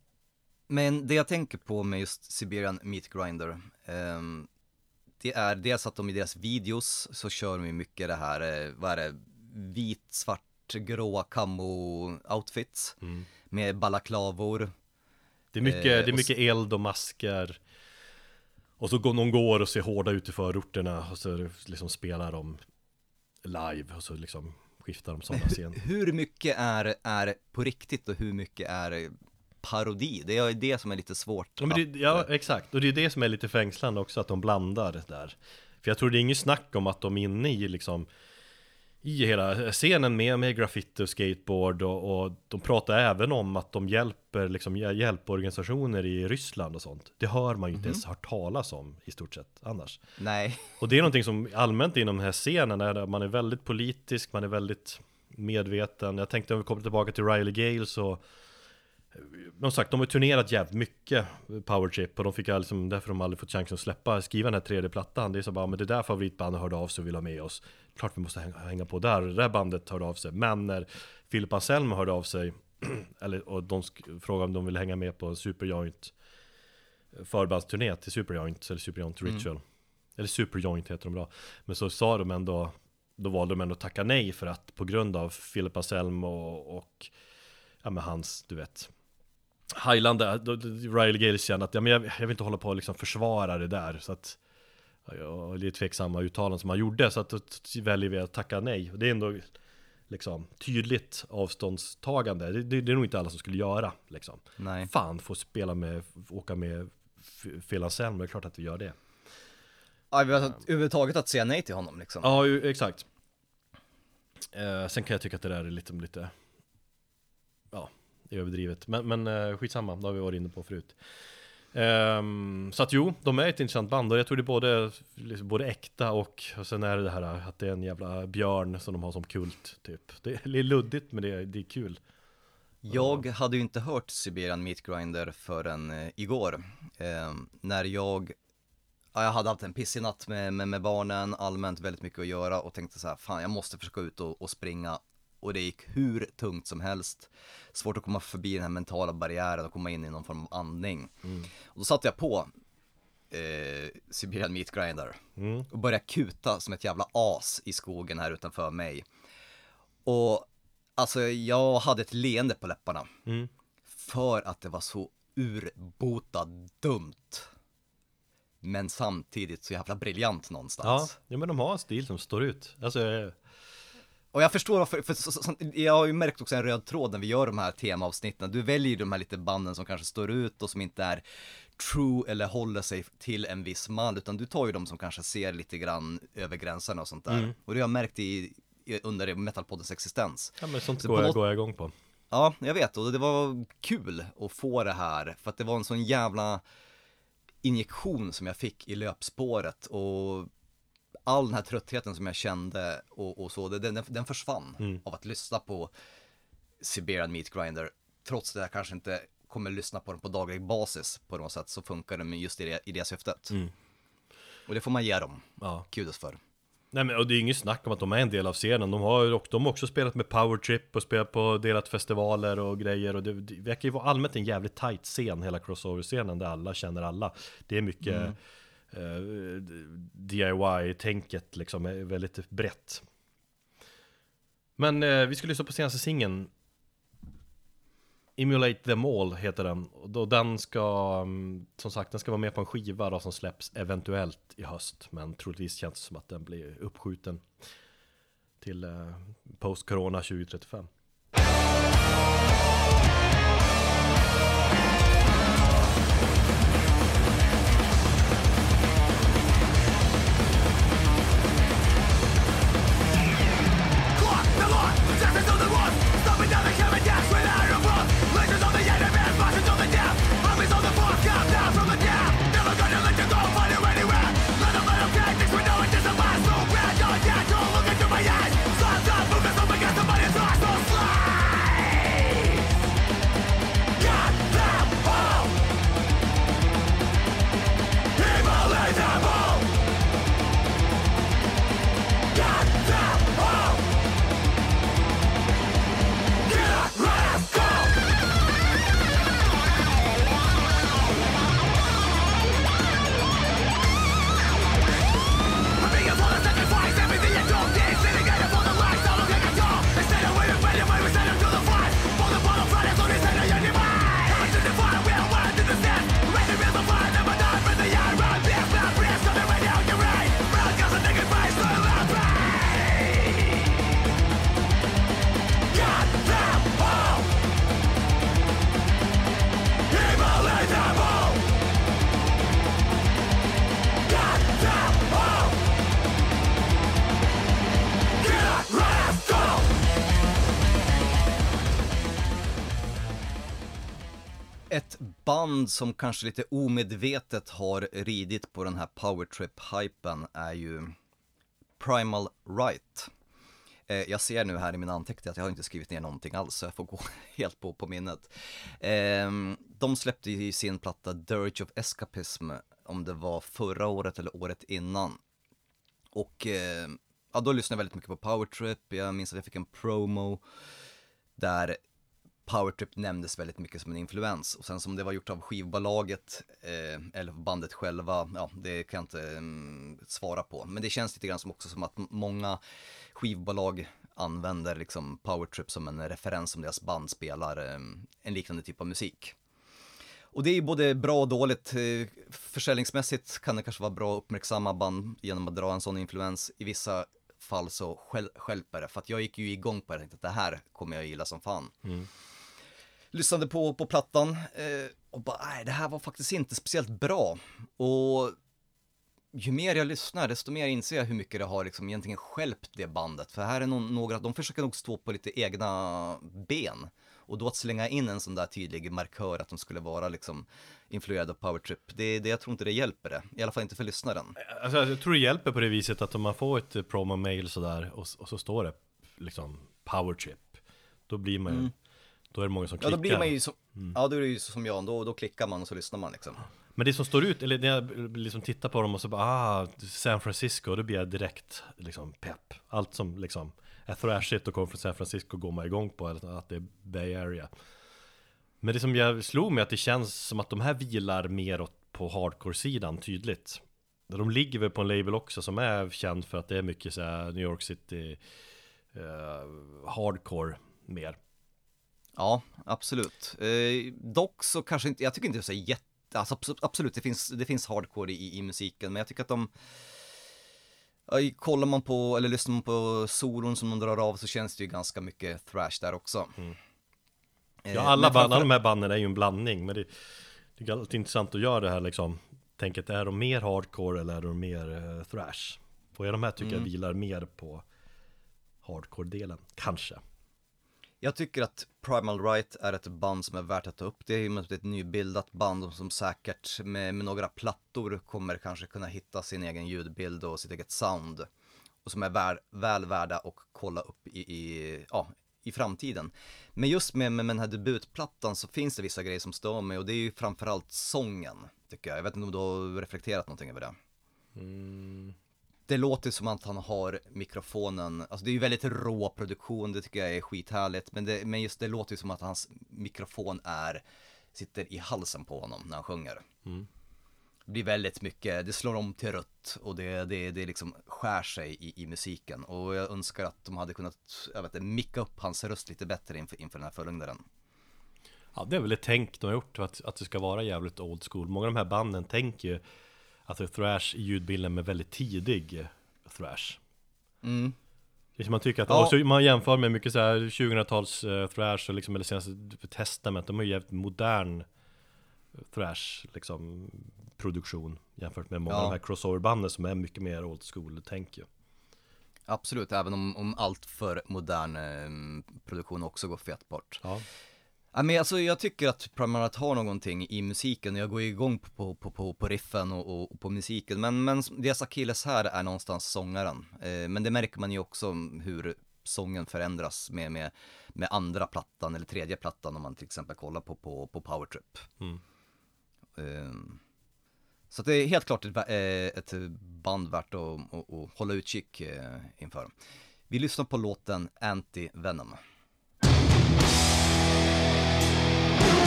Men det jag tänker på med just Siberian Meat Grinder, ehm, det är dels att de i deras videos så kör de mycket det här, eh, vad är det, vit, svart, gråa camo-outfits med balaklavor. Det är mycket, Eh, det är mycket eld och masker Och så går de går och ser hårda ut i förorterna och så liksom spelar de live och så liksom skiftar de sådana scener. Hur mycket är, är på riktigt och hur mycket är parodi? Det är det som är lite svårt. Ja, det, ja exakt, och det är det som är lite fängslande också att de blandar där För jag tror det är inget snack om att de är inne i liksom I hela scenen med, med graffiti och skateboard och, och de pratar även om att de hjälper liksom hjä- hjälporganisationer i Ryssland och sånt Det hör man ju inte ens hört talas om i stort sett annars Nej, Och det är någonting som allmänt inom den här scenen är att man är väldigt politisk, man är väldigt medveten. Jag tänkte om vi kommer tillbaka till Riley Gale så som sagt, de har turnerat jävligt mycket Power Trip och de fick liksom, därför de aldrig fått chansen att släppa, skriva den här tredje plattan. Det är så bara, men det där favoritbandet hörde av sig och vill ha med oss. Klart vi måste hänga, på där, det där bandet hörde av sig. Men när Philip Anselmo hörde av sig, eller, och de frågade om de ville hänga med på en Superjoint förbandsturné till Superjoint, eller Superjoint Ritual. Eller Superjoint heter de bra. Men så sa de ändå, då valde de ändå att tacka nej för att på grund av Philip Anselmo och, och ja men hans, du vet Highlander, Riley Gale kände att ja, men jag, jag vill inte hålla på och liksom försvara det där så att ja, det är tveksamma uttalanden som han gjorde så att då väljer vi att tacka nej det är ändå liksom tydligt avståndstagande det, det, det är nog inte alla som skulle göra liksom nej. Fan, få spela med, åka med F- Phil Anselmo, det är klart att vi gör det Ja, vi har att- överhuvudtaget att säga nej till honom liksom. Ja, exakt. Eh, sen kan jag tycka att det där är lite, lite det är överdrivet. Men, men eh, skitsamma, det har vi varit inne på förut. Um, så att jo, de är ett intressant band och jag tror det är både, liksom, både äkta och, och sen är det det här att det är en jävla björn som de har som kult typ. Det är luddigt men det är, det är kul. Jag hade ju inte hört Siberian Meat Grinder förrän eh, igår. Eh, när jag, ja, jag hade haft en pissig natt med, med, med barnen, allmänt väldigt mycket att göra och tänkte så här, fan jag måste försöka ut och, och springa. Och det gick hur tungt som helst. Svårt att komma förbi den här mentala barriären och komma in i någon form av andning. Och då satte jag på eh, Siberian Meat Grinder Mm. och började kuta som ett jävla as i skogen här utanför mig. Och alltså jag hade ett leende på läpparna. Mm. För att det var så urbota dumt. Men samtidigt så jävla briljant Ja, någonstans. ja, men de har en stil som står ut. Alltså, eh, Och jag förstår varför, för så, så, jag har ju märkt också en röd tråd när vi gör de här temaavsnitten. Du väljer ju de här lite banden som kanske står ut och som inte är true eller håller sig till en viss mall, utan du tar ju de som kanske ser lite grann över gränserna och sånt där. Och det har jag märkt i, under Metalpoddens existens. ja men sånt Så går jag, något- går jag igång på. Ja, jag vet och det var kul att få det här för att det var en sån jävla injektion som jag fick i löpspåret och all den här tröttheten som jag kände och, och så, den, den försvann av att lyssna på Siberian Meat Grinder. Trots att jag kanske inte kommer lyssna på den på daglig basis på något sätt så funkar den just i det, i det syftet. Och det får man ge dem Ja. kudos för. Nej men och det är inget snack om att de är en del av scenen De har ju och de har också spelat med Power Trip och spelat på delat festivaler och grejer Och det, det verkar ju vara allmänt en jävligt tight scen Hela crossover-scenen där alla känner alla Det är mycket eh, DIY-tänket liksom är väldigt brett. Men eh, vi ska lyssna på senaste singeln. Emulate them all heter den. Och då den ska mm, Som sagt den ska vara med på en skiva då som släpps eventuellt i höst. Men troligtvis känns det som att den blir uppskjuten Till eh, post-corona 2035 band som kanske lite omedvetet har ridit på den här powertrip-hypen är ju Primal Right. Eh, jag ser nu här i mina anteckningar att jag har inte skrivit ner någonting alls, så jag får gå helt på, på minnet. Ehm, de släppte ju sin platta Dirge of Escapism, om det var förra året eller året innan. Och eh, ja, då lyssnade jag väldigt mycket på Powertrip, jag minns att jag fick en promo där Powertrip nämndes väldigt mycket som en influens och sen som det var gjort av skivbolaget eh, eller bandet själva, ja det kan jag inte mm, svara på. Men det känns lite grann som också som att många skivbolag använder liksom Powertrip som en referens som deras band spelar eh, en liknande typ av musik. Och det är ju både bra och dåligt. Eh, försäljningsmässigt kan det kanske vara bra att uppmärksamma band genom att dra en sån influens. I vissa fall så stjälper det, för att jag gick ju igång på det, tänkte att det här kommer jag gilla som fan. Mm. Lyssnade på, på plattan eh, och bara, nej det här var faktiskt inte speciellt bra. Och ju mer jag lyssnar, desto mer inser jag hur mycket det har liksom egentligen skälpt det bandet. För här är någon, några, de försöker nog stå på lite egna ben. Och då att slänga in en sån där tydlig markör att de skulle vara liksom influerade av powertrip, det, det, jag tror inte det hjälper det. I alla fall inte för lyssnaren. Alltså, jag tror det hjälper på det viset att om man får ett promo-mail sådär och, och så står det liksom powertrip Då blir man ju, då är det många som Mm. Ja, klickar då blir man ju som, ja då är det ju som jag, då, då klickar man och så lyssnar man liksom. Men det som står ut, eller när jag liksom tittar på dem och så bara ah, San Francisco, då blir jag direkt liksom pepp. Allt som liksom är thrashigt och kommer från San Francisco går man igång på, att det är Bay Area. Men det som jag slog mig att det känns som att de här vilar mer på hardcore-sidan tydligt. De ligger väl på en label också som är känd för att det är mycket så New York City eh, Hardcore mer Ja, absolut. Eh, dock så kanske inte, jag tycker inte det är så jätte, alltså abso- absolut det finns, det finns hardcore i, i musiken, men jag tycker att de Kollar man på, eller lyssnar man på solon som de drar av så känns det ju ganska mycket thrash där också. Eh, Ja alla, men band, alla framför- de här banden är ju en blandning Men det, det är alltid intressant att göra det här liksom Tänket, är de mer hardcore eller är de mer eh, thrash? Och de här tycker jag vilar mer på Hardcore-delen, kanske jag tycker att Primal Right är ett band som är värt att ta upp. Det är ju ett nybildat band som säkert med, med några plattor kommer kanske kunna hitta sin egen ljudbild och sitt eget sound. Och som är väl, väl värda att kolla upp i, i, ja, i framtiden. Men just med, med, med den här debutplattan så finns det vissa grejer som stör mig och det är ju framförallt sången, tycker jag. Jag vet inte om du har reflekterat någonting över det? Mm. Det låter som att han har mikrofonen, alltså det är ju väldigt rå produktion, det tycker jag är skithärligt, men, det, men just det låter ju som att hans mikrofon är, sitter i halsen på honom när han sjunger. Det blir väldigt mycket, det slår om till rött och det, det, det liksom skär sig i, i musiken. Och jag önskar att de hade kunnat, jag vet inte, micka upp hans röst lite bättre inför, inför den här fullängdaren. Ja det är väl ett tänk de har gjort, att, att det ska vara jävligt old school Många av de här banden tänker ju är thrash i ljudbilden med väldigt tidig thrash Mm. Det är som man tycker att, Ja. man jämför med mycket så här 2000-tals eh, thrash och liksom, eller senaste Testament, de har ju jävligt modern thrash liksom produktion jämfört med många Ja. av de här crossover-banden som är mycket mer old school tänk ju. Absolut, även om, om allt för modern eh, produktion också går fet bort. Ja. Ja, men alltså, jag tycker att Primarat har någonting i musiken, jag går igång på, på, på, på riffen och, och, och på musiken, men, men deras akilles här är någonstans sångaren. Eh, men det märker man ju också hur sången förändras med, med, med andra plattan eller tredje plattan om man till exempel kollar på, på, på Powertrip. Mm. Eh, så det är helt klart ett, eh, ett band värt att, att, att hålla utkik eh, inför. Vi lyssnar på låten Anti-Venom.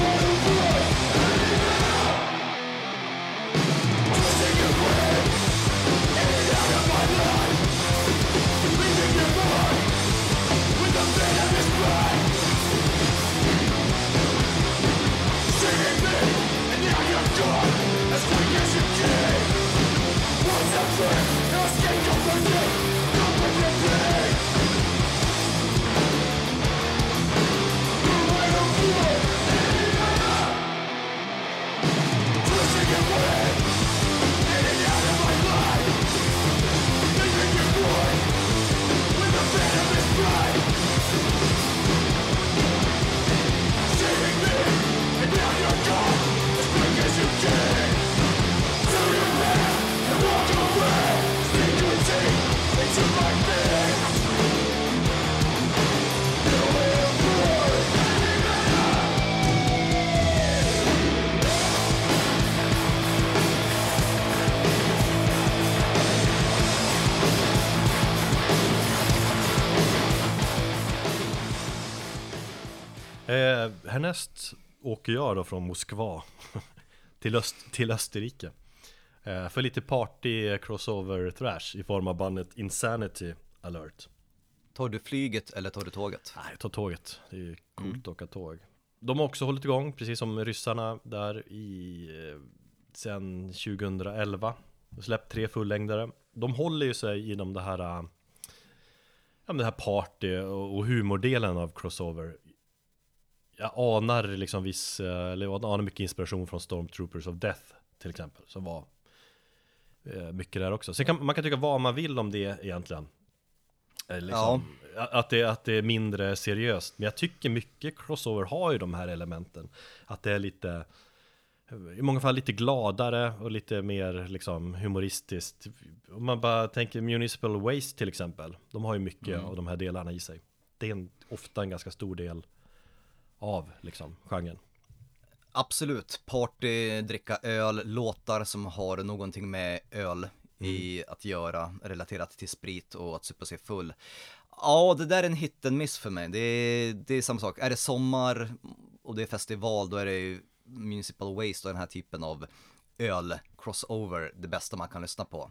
Yeah. Eh, härnäst åker jag då från Moskva till, öst, till Österrike. Eh, för lite party crossover thrash i form av bandet Insanity Alert. Tar du flyget eller tar du tåget? Nej, ta tåget. Det är coolt att åka tåg. De har också hållit igång, precis som ryssarna där i eh, sen 2011. De släppt tre fullängdare. De håller ju sig inom det här eh, Ja det här party och humordelen av crossover Jag anar liksom viss, eh, eller jag anar mycket inspiration från Stormtroopers of Death till exempel Som var eh, mycket där också. Sen kan man kan tycka vad man vill om det egentligen. Eh, liksom, att, det, att det är mindre seriöst. Men jag tycker mycket crossover har ju de här elementen. Att det är lite i många fall lite gladare och lite mer liksom humoristiskt. Om man bara tänker Municipal Waste till exempel. De har ju mycket av de här delarna i sig. Det är en, ofta en ganska stor del av liksom genren Absolut, party, dricka öl, låtar som har någonting med öl i att göra, relaterat till sprit och att supa sig full. Ja, det där är en hit and miss för mig. Det är, det är samma sak. Är det sommar och det är festival, då är det ju Municipal Waste och den här typen av öl, crossover, det bästa man kan lyssna på.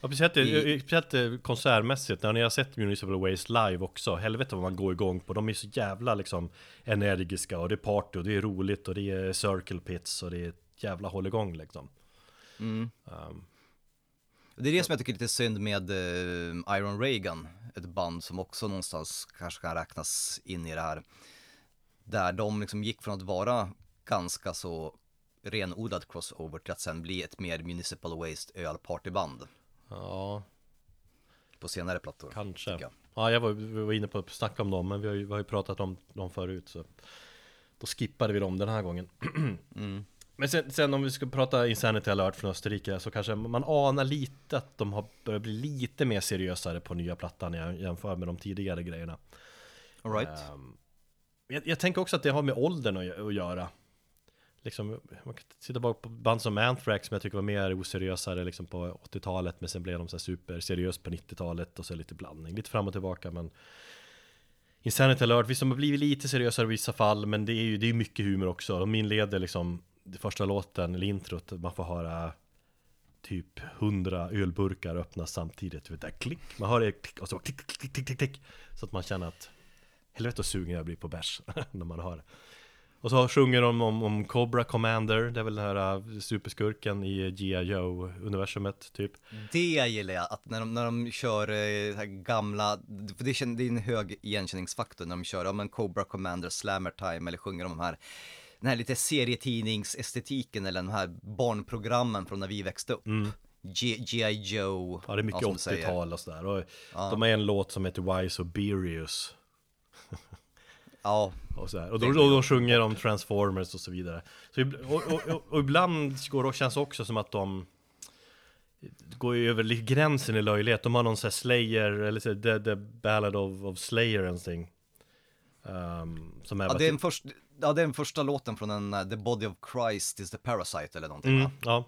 Ja speciellt, I- speciellt eh, konsertmässigt, när ni har sett Municipal Waste live också. Helvete vad man går igång på, de är så jävla liksom energiska och det är party och det är roligt och det är circle pits och det är ett jävla hålligång liksom. Mm. um, Det är det som jag tycker är lite synd med eh, Iron Reagan, ett band som också någonstans kanske kan räknas in i det här. Där de liksom gick från att vara ganska så renodlad crossover till att sen bli ett mer Municipal Waste ölpartyband Ja, på senare plattor. kanske jag. Ja, jag var, vi var inne på att snacka om dem, men vi har ju, vi har ju pratat om dem förut så Då skippade vi dem den här gången Mm. Men sen, sen om vi ska prata Insanity Alert från Österrike så kanske man anar lite att de har börjat bli lite mer seriösare på nya plattan jä- jämfört med de tidigare grejerna All right. Ehm, jag, jag tänker också att det har med åldern att, att göra Liksom, man kan titta bara på band som Anthrax som jag tycker var mer oseriösare liksom på 80-talet Men sen blev de så här superseriöst på 90-talet och så lite blandning, lite fram och tillbaka men Insanity Alert, visst de har blivit lite seriösare i vissa fall Men det är ju det är mycket humor också. De inleder liksom det första låten, eller introt, man får höra Typ hundra ölburkar öppnas samtidigt, du vet där klick Man hör det klick och så klick, klick, klick, klick, klick Så att man känner att Helvete vad sugen jag blir på bärs när man hör det. Och så sjunger de om, om Cobra Commander Det är väl den här uh, superskurken i G.I. Joe-universumet typ Det gillar jag, att när de, när de kör eh, gamla, för det, är en hög igenkänningsfaktor när de kör, ja men Cobra Commander, Slammer Time eller sjunger om de här, den här lite serietidningsestetiken eller de här barnprogrammen från när vi växte upp. G- G.I. Joe. Mm. Ja det är mycket som du säger. 80-tal och sådär och Ja. De har en låt som heter Wise Oberius Ja, och, så här. och då, då, de sjunger om Transformers och så vidare så, och, och, och, och ibland går det, känns det också som att de Går ju över gränsen i löjlighet De har någon sån här Slayer, eller så the, the Ballad of, of Slayer thing um, Som är ja det är typ- först, ja, det är den första låten från den, eh, The Body of Christ is the Parasite eller någonting mm, va? Ja,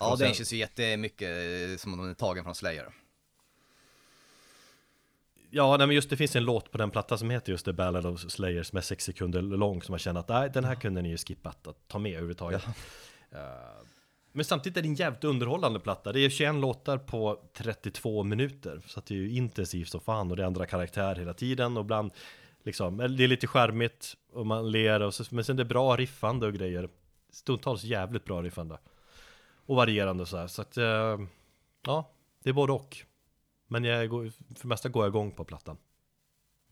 Ja, och den sen- känns ju jättemycket eh, som om den är tagen från Slayer. Ja, nej, men just det finns en låt på den plattan som heter just The Ballad of Slayer som är sex sekunder lång som man känner att nej, den här kunde ni ju skippat att ta med överhuvudtaget. Eh, men samtidigt är det en jävligt underhållande platta. Det är 21 låtar på 32 minuter. Så att det är ju intensivt som fan och det ändrar karaktär hela tiden och ibland liksom, eller det är lite skärmigt och man ler och så, men sen det är bra riffande och grejer. Stundtals jävligt bra riffande. Och varierande och så här. Så att, eh, ja, det är både och. Men jag går, för det mesta går jag igång på plattan.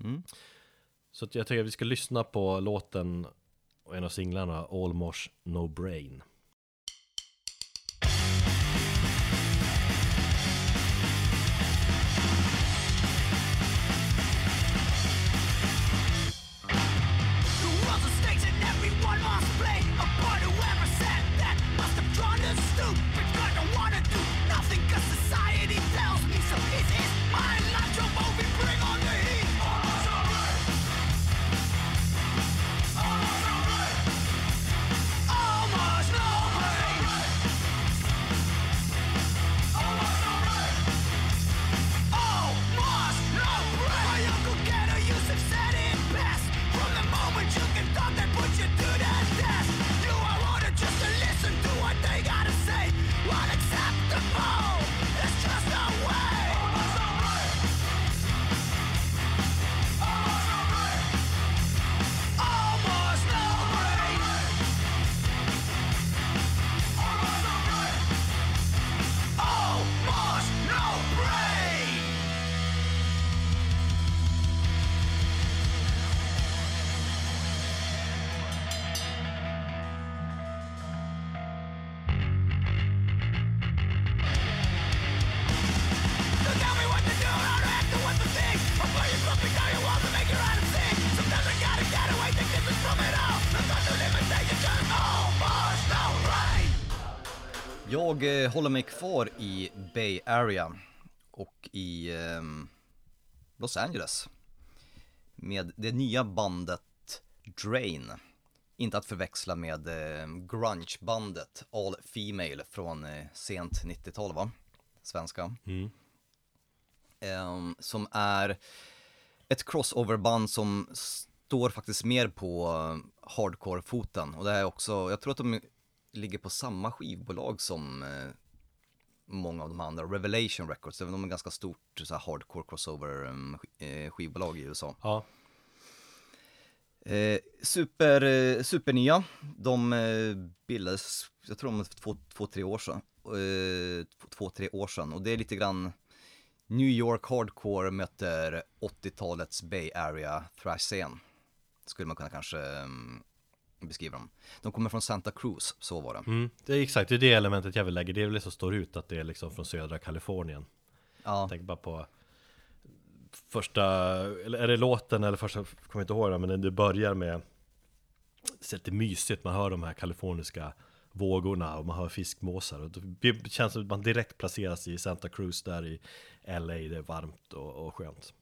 Mm. Så jag tycker att vi ska lyssna på låten och en av singlarna, Almost No Brain. Jag eh, håller mig kvar i Bay Area och i ehm, Los Angeles med det nya bandet Drain. Inte att förväxla med eh, grungebandet All Female från eh, sent 90-tal va? Svenska. Mm. Ehm, som är ett crossoverband som står faktiskt mer på eh, hardcore-foten. Och det är också, jag tror att de ligger på samma skivbolag som eh, många av de andra, Revelation Records, även om de är ganska stort så här hardcore crossover sk- eh, skivbolag i USA. Ja, Eh, super, eh, supernya, de eh, bildades, jag tror de för två, två, tre år sedan. Eh, två, två, tre år sedan och det är lite grann New York hardcore möter 80-talets Bay Area thrash-scen. Skulle man kunna kanske mm, beskriva dem. De kommer från Santa Cruz, så var det. mm. det är exakt, det är det elementet jag vill lägga. Det är väl det som står ut, att det är liksom från södra Kalifornien. Ja, Tänk bara på första, eller är det låten eller första, jag kommer inte ihåg det, men det börjar med det är lite mysigt, man hör de här kaliforniska vågorna och man hör fiskmåsar och det känns som att man direkt placeras i Santa Cruz där i LA, det är varmt och, och skönt.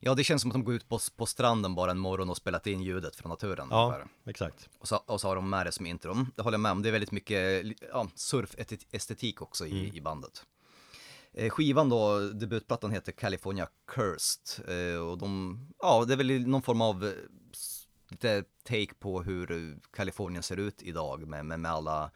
Ja, det känns som att de går ut på, på stranden bara en morgon och spelat in ljudet från naturen. Ja, ungefär. exakt. Och så, och så har de med det som intro. Det håller jag med om. Det är väldigt mycket ja, surfestetik också i, i bandet. Eh, skivan då, debutplattan heter California Cursed. Eh, och de, ja det är väl någon form av eh, lite take på hur Kalifornien ser ut idag med, med, med alla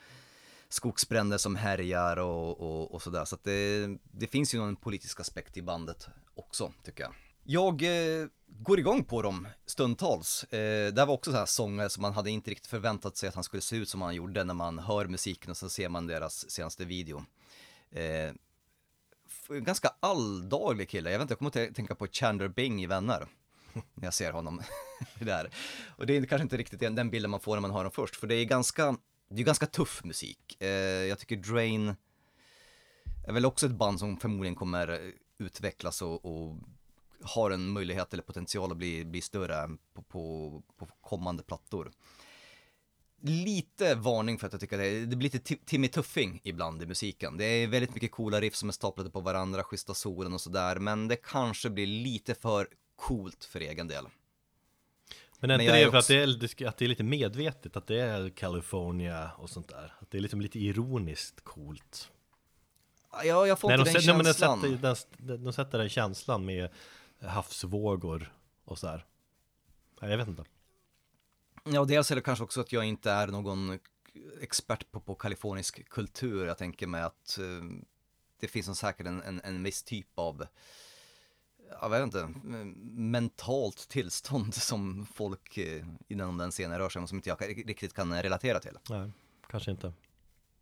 skogsbränder som härjar och, och, och sådär. Så att det, det finns ju någon politisk aspekt i bandet också, tycker jag. Jag eh, går igång på dem stundtals. Eh, det var också så här sångare som man hade inte riktigt förväntat sig att han skulle se ut som han gjorde när man hör musiken och så ser man deras senaste video. Eh, ganska alldaglig kille, jag vet inte, jag kommer att tä- tänka på Chandler Bing i Vänner. När jag ser honom där. Och det är kanske inte riktigt den, den bilden man får när man hör dem först, för det är ganska, det är ganska tuff musik. Eh, jag tycker Drain är väl också ett band som förmodligen kommer utvecklas och, och har en möjlighet eller potential att bli, bli större på, på, på kommande plattor. Lite varning för att jag tycker att det, det blir lite Ti- Timmy Tuffing ibland i musiken. Det är väldigt mycket coola riff som är staplade på varandra, schyssta solen och sådär, men det kanske blir lite för coolt för egen del. Men är inte jag är det för att också- det, är, det ska- att det är lite medvetet, att det är California och sånt där? Att det är liksom lite ironiskt coolt? Ja, jag får Nej, inte de, den nej, men de, känslan. sätter, den, de sätter den känslan med havsvågor och så här. Jag vet inte. Ja, dels är det kanske också att jag inte är någon expert på, på kalifornisk kultur. Jag tänker mig att eh, det finns en säkert en, en, en viss typ av, jag vet inte, mentalt tillstånd som folk eh, inom den scenen rör sig om som inte jag riktigt kan relatera till. Nej, kanske inte.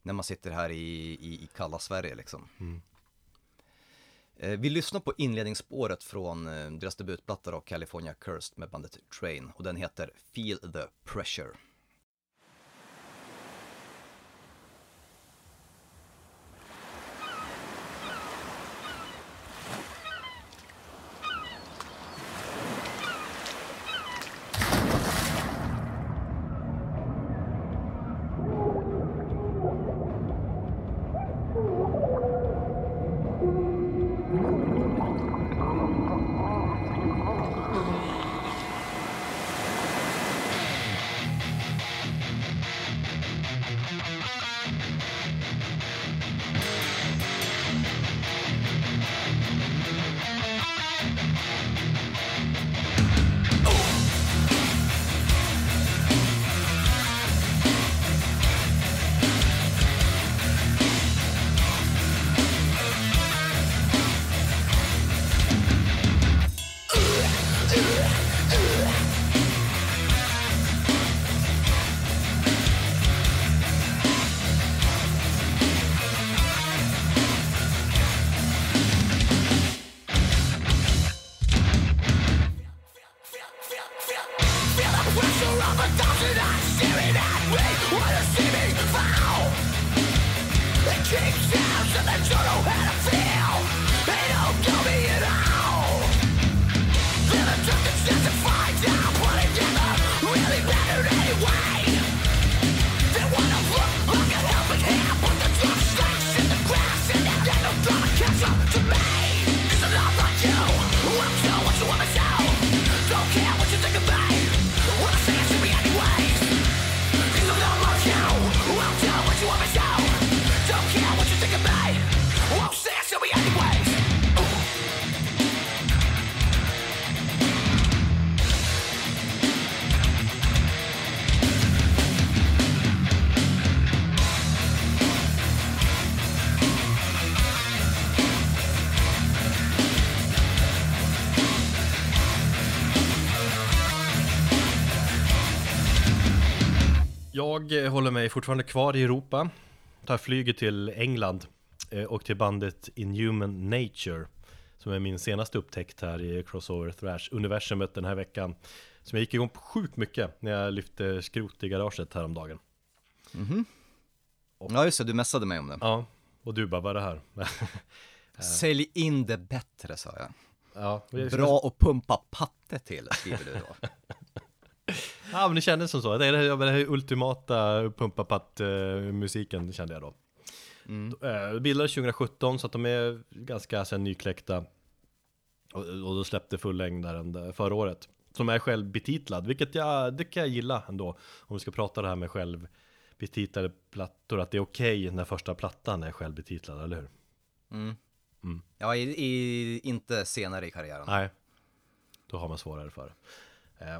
När man sitter här i, i, i kalla Sverige liksom. Eh, Eh, vi lyssnar på inledningsspåret från eh, deras debutplatta då, California Cursed med bandet Train och den heter Feel the Pressure. Jag eh, håller mig fortfarande kvar i Europa Tar flyget till England eh, Och till bandet Inhuman Nature Som är min senaste upptäckt här i Crossover Thrash-universumet den här veckan Som jag gick igång på sjukt mycket när jag lyfte skrot i garaget häromdagen Ja just det, du messade mig om det. Ja, och du bara, vad är det här? Sälj in det bättre sa jag. ja, Bra att pumpa patte till, skriver du då. Ja men det kändes som så, det är det, det här ultimata pumpapatt-musiken kände jag då Mm. Eh, Bildades 2017 så att de är ganska sen nykläckta och, och då släppte fullängdaren förra året Som är självbetitlad, vilket jag, det kan jag gilla ändå Om vi ska prata det här med självbetitlade plattor Att det är okej när första plattan är självbetitlad, eller hur? Mm. Mm. Ja, i, i, inte senare i karriären. Nej, då har man svårare för det. Eh,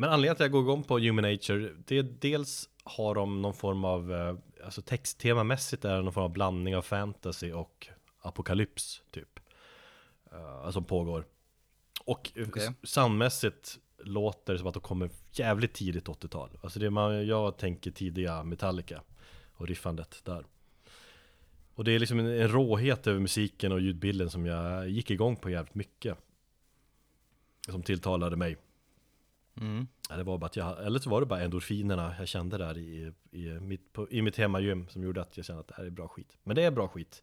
Men anledningen till att jag går igång på Human Nature, det är dels har de någon form av, eh, alltså texttemamässigt är det någon form av blandning av fantasy och apokalyps typ. Uh, som pågår. Och eh, s- soundmässigt låter det som att de kommer jävligt tidigt 80-tal. Alltså det man, jag tänker tidiga Metallica och riffandet där. Och det är liksom en, en råhet över musiken och ljudbilden som jag gick igång på jävligt mycket. Som tilltalade mig. Mm. Det var bara att jag, eller så var det bara endorfinerna jag kände där i, i, mitt, på, i mitt hemmagym som gjorde att jag kände att det här är bra skit. Men det är bra skit.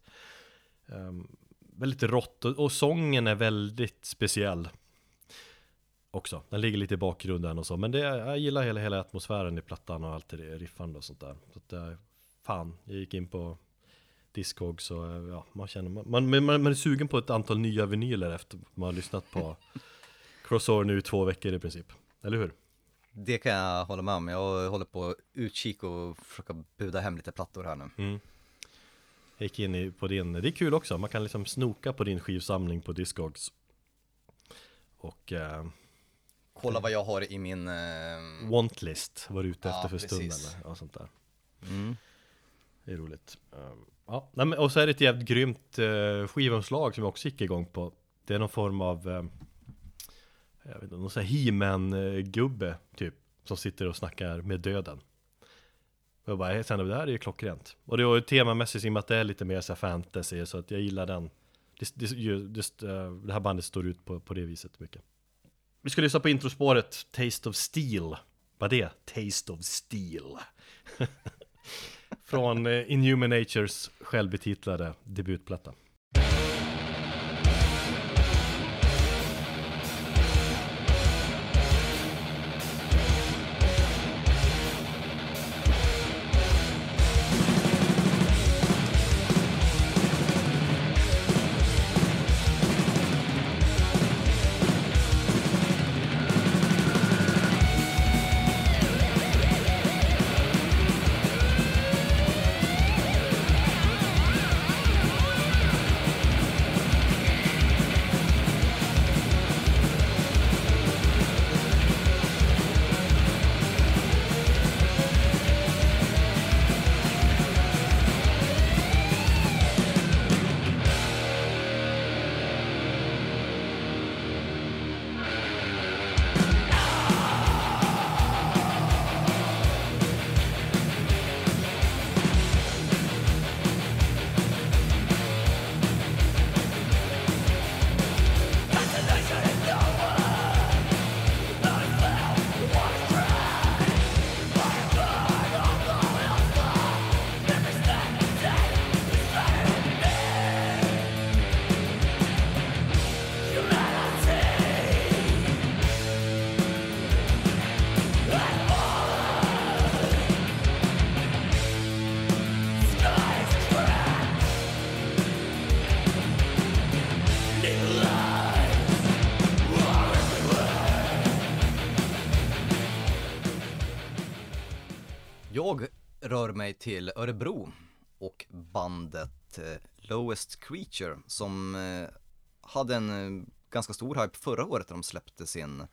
Um, väldigt rått och, och sången är väldigt speciell. Också, den ligger lite i bakgrunden och så. Men det, jag gillar hela, hela atmosfären i plattan och allt det riffande och sånt där. Så att, eh, fan, jag gick in på Discog så eh, ja, man känner, man, man, man, man är sugen på ett antal nya vinyler efter man har lyssnat på Crossover nu i två veckor i princip. Eller hur? Det kan jag hålla med om. Jag håller på utkik och försöka buda hem lite plattor här nu. Mm. Jag gick in på din, det är kul också, man kan liksom snoka på din skivsamling på Discogs Och eh, Kolla vad jag har i min... Eh... Wantlist var du ute Ja, efter för stunden eller, ja, sånt där Mm. Det är roligt um, Ja, nej, men, och så är det ett jävligt grymt uh, skivomslag som jag också gick igång på Det är någon form av eh, jag vet inte, någon sån här He-Man gubbe typ Som sitter och snackar med döden. Och jag bara, sen det här är ju klockrent. Och det var ju temamässigt i och med att det är lite mer så här fantasy Så att jag gillar den. Det, det, just, eh, det här bandet står ut på, på det viset mycket. Vi ska lyssna på introspåret Taste of Steel. Vad är det? Taste of Steel. Från eh, Inhuman Natures självbetitlade debutplatta. Rör mig till Örebro och bandet eh, Lowest Creature som eh, hade en eh, ganska stor hype förra året när de släppte sin, ja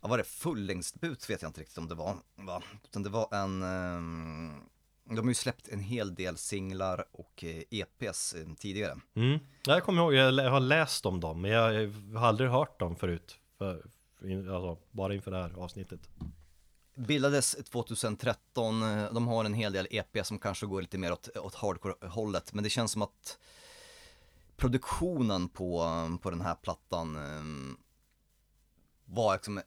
vad var det, fullängdsdebut vet jag inte riktigt om det var, va? Utan det var en, de har ju släppt en hel del singlar och e EPs tidigare. mm. Jag kommer ihåg, jag har läst om dem Men jag har aldrig hört dem förut för, alltså, Bara inför det här avsnittet Bildades 2013, eh, de har en hel del EP som kanske går lite mer åt, åt hardcore-hållet, men det känns som att produktionen på, på den här plattan eh, var liksom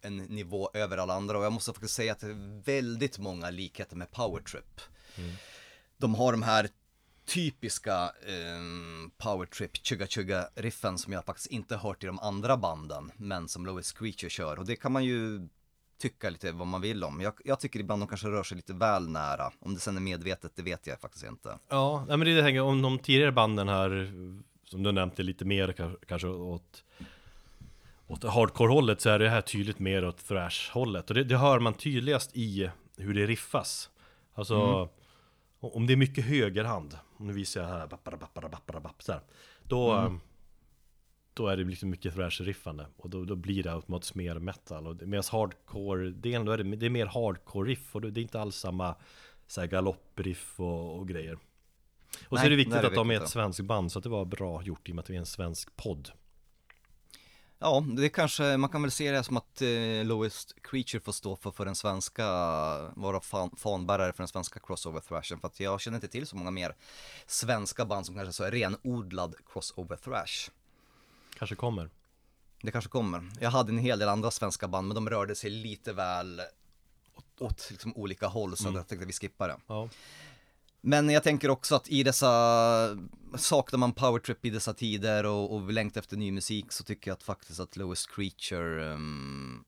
en nivå över alla andra och jag måste faktiskt säga att det är väldigt många likheter med Powertrip. Mm. De har de här typiska eh, Powertrip chugga chugga riffen som jag faktiskt inte hört i de andra banden men som Lois Creature kör och det kan man ju tycka lite vad man vill om. Jag, jag tycker ibland de kanske rör sig lite väl nära. Om det sen är medvetet, det vet jag faktiskt inte. Ja, men det hänger om de tidigare banden här Som du nämnde lite mer ka- kanske åt Åt hardcore-hållet så är det här tydligt mer åt thrash-hållet Och det, det hör man tydligast i hur det riffas Alltså Om det är mycket högerhand Nu visar jag här bappara, bappara, bappara, bapp, så här. Då Då är det liksom mycket thrash-riffande Och då, då blir det automatiskt mer metal och Medan hardcore-delen då är det, det är mer hardcore-riff Och det är inte alls samma så här galoppriff och, och grejer och så Nej, är det viktigt nej, det att de är ett svenskt band så att det var bra gjort i och med att vi är en svensk podd Ja, det kanske, man kan väl se det som att eh, Lowest Creature får stå för, för den svenska, vara fan, fanbärare för den svenska crossover thrashen. För att jag känner inte till så många mer svenska band som kanske så är renodlad crossover thrash. Kanske kommer Det kanske kommer. Jag hade en hel del andra svenska band, men de rörde sig lite väl åt, åt liksom olika håll, så jag tänkte att vi skippar det. Ja, Men jag tänker också att i dessa, saknar man powertrip i dessa tider och, och vi längtar efter ny musik så tycker jag att faktiskt att Lowest Creature ehm,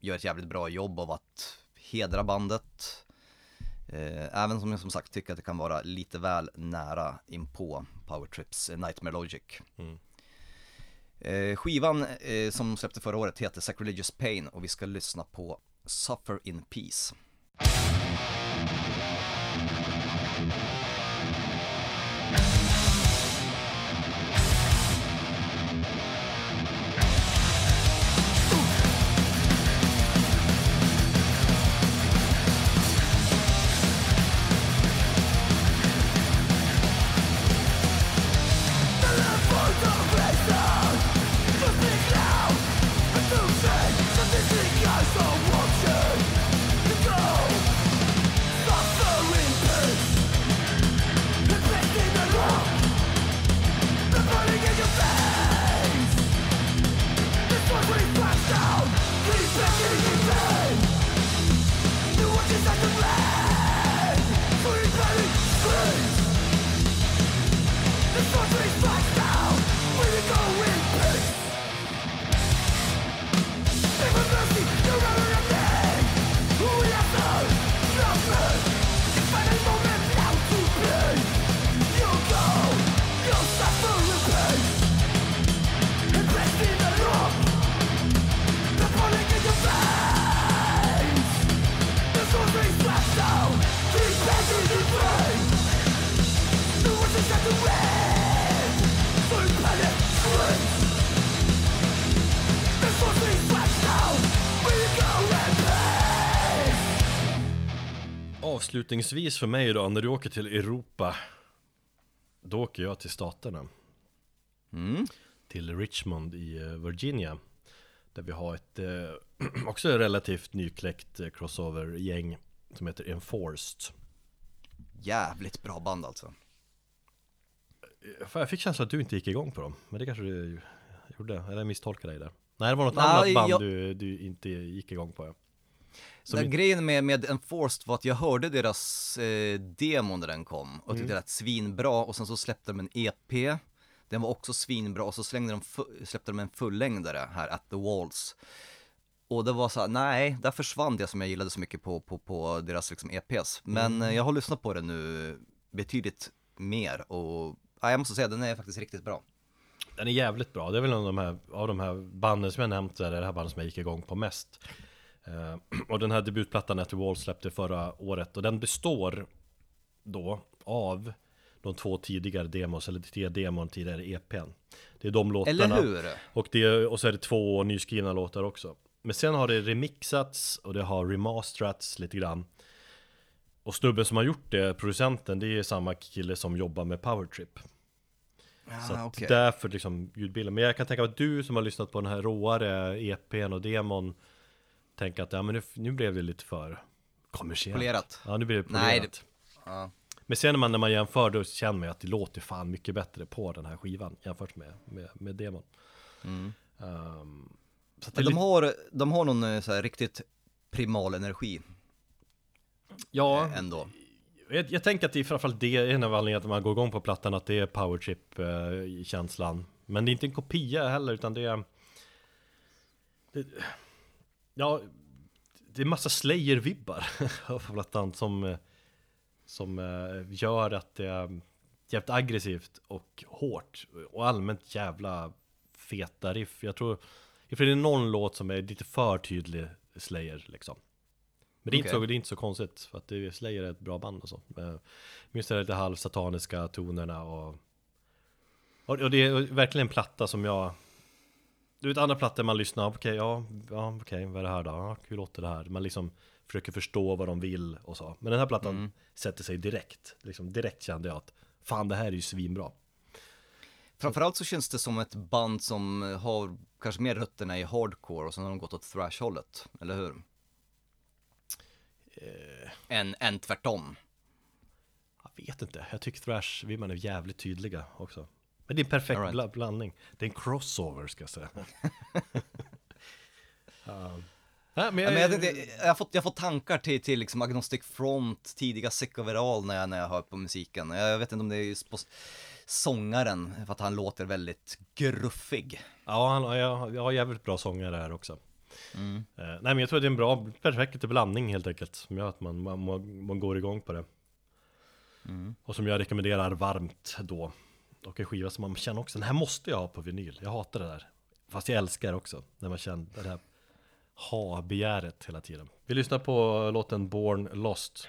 gör ett jävligt bra jobb av att hedra bandet. Eh, även som jag som sagt tycker att det kan vara lite väl nära in på Powertrips eh, Nightmare Logic. Mm. Eh, skivan eh, som släppte förra året heter Sacrilegious Pain och vi ska lyssna på Suffer in Peace. Avslutningsvis för mig då, när du åker till Europa Då åker jag till staterna Mm. Till Richmond i eh, Virginia Där vi har ett eh, också relativt nykläckt eh, crossover-gäng Som heter Enforced Jävligt bra band alltså. Fan, Jag fick känslan att du inte gick igång på dem Men det kanske du gjorde, eller misstolkade dig där Nej det var något Nej, annat band jag- du, du inte gick igång på ja. Som Den inte- grejen med, med Enforced var att jag hörde deras eh, demo när den kom och Mm. tyckte det lät svinbra och sen så släppte de en EP. Den var också svinbra och så slängde de släppte de en fullängdare här, At the Walls. Och det var så här, nej, där försvann det som jag gillade så mycket på, på, på deras liksom EPs. Men Mm. eh, jag har lyssnat på den nu betydligt mer och ja, jag måste säga den är faktiskt riktigt bra. Den är jävligt bra, det är väl en av de här, av de här banden som jag nämnt, är det här bandet som jag gick igång på mest Och den här debutplattan At the Wall släppte förra året. Och den består då av de två tidigare demos, eller tre demon tidigare EPn Det är de låtarna. Eller hur? Och, det, och så är det två nyskrivna låtar också. Men sen har det remixats och det har remasterats lite grann. Och snubben som har gjort det, producenten, det är samma kille som jobbar med Powertrip så Ah, att okej. därför liksom ljudbilden. Men jag kan tänka mig att du som har lyssnat på den här råare EPn och demon tänka att ja, men nu, nu blev det lite för kommersiellt. Polerat. Ja, nu blev det polerat. Nej, det- Ja. Men sen när man, när man jämför då känner man att det låter fan mycket bättre på den här skivan jämfört med, med, med demon. Så att det är Men de lite- har, de har någon eh, så här riktigt primal energi ja, eh, ändå. jag, jag tänker att det är framförallt det, en av anledningarna att man går igång på plattan, att det är powertrip-känslan. Men det är inte en kopia heller, utan det är... Det, ja, det är massa Slayer-vibbar av plattan som, eh, som eh, gör att det är jävligt aggressivt och hårt. Och allmänt jävla feta riff. Jag tror, tror det är någon låt som är lite för tydlig Slayer liksom. Men det är, inte Okej. så, det är inte så konstigt, för att det, Slayer är ett bra band och så. Eh, Minns det lite halvsataniska tonerna och... Och och det är verkligen en platta som jag... Du vet andra plattor man lyssnar, okej, ja, ja okej, vad är det här då? Ja, hur låter det här? Man liksom försöker förstå vad de vill och så. Men den här plattan sätter sig direkt. Liksom direkt kände jag att fan, det här är ju svinbra. Framförallt så känns det som ett band som har kanske mer rötterna i hardcore och sen har de gått åt thrash-hållet, eller hur? Eh. Än, än tvärtom. Jag vet inte, jag tycker thrash vill man är jävligt tydliga också. Men det är en perfekt All right. bla- blandning. Det är en crossover ska jag säga. Nej, men Ja, jag, men jag, tänkte, jag, har fått, jag har fått tankar till, till liksom Agnostic Front, tidiga Sick Overall när jag, när jag hör på musiken. Jag vet inte om det är just på sångaren, för att han låter väldigt gruffig. Ja, han, jag, jag har jävligt bra sångare här också. Mm. Eh, nej men jag tror att det är en bra, perfekt blandning helt enkelt. Som gör att man, man, man går igång på det. Mm. Och som jag rekommenderar varmt då. Och en skiva som man känner också, den här måste jag ha på vinyl. Jag hatar det där. Fast jag älskar det också. När man känner det här ha-begäret hela tiden. Vi lyssnar på låten Born Lost.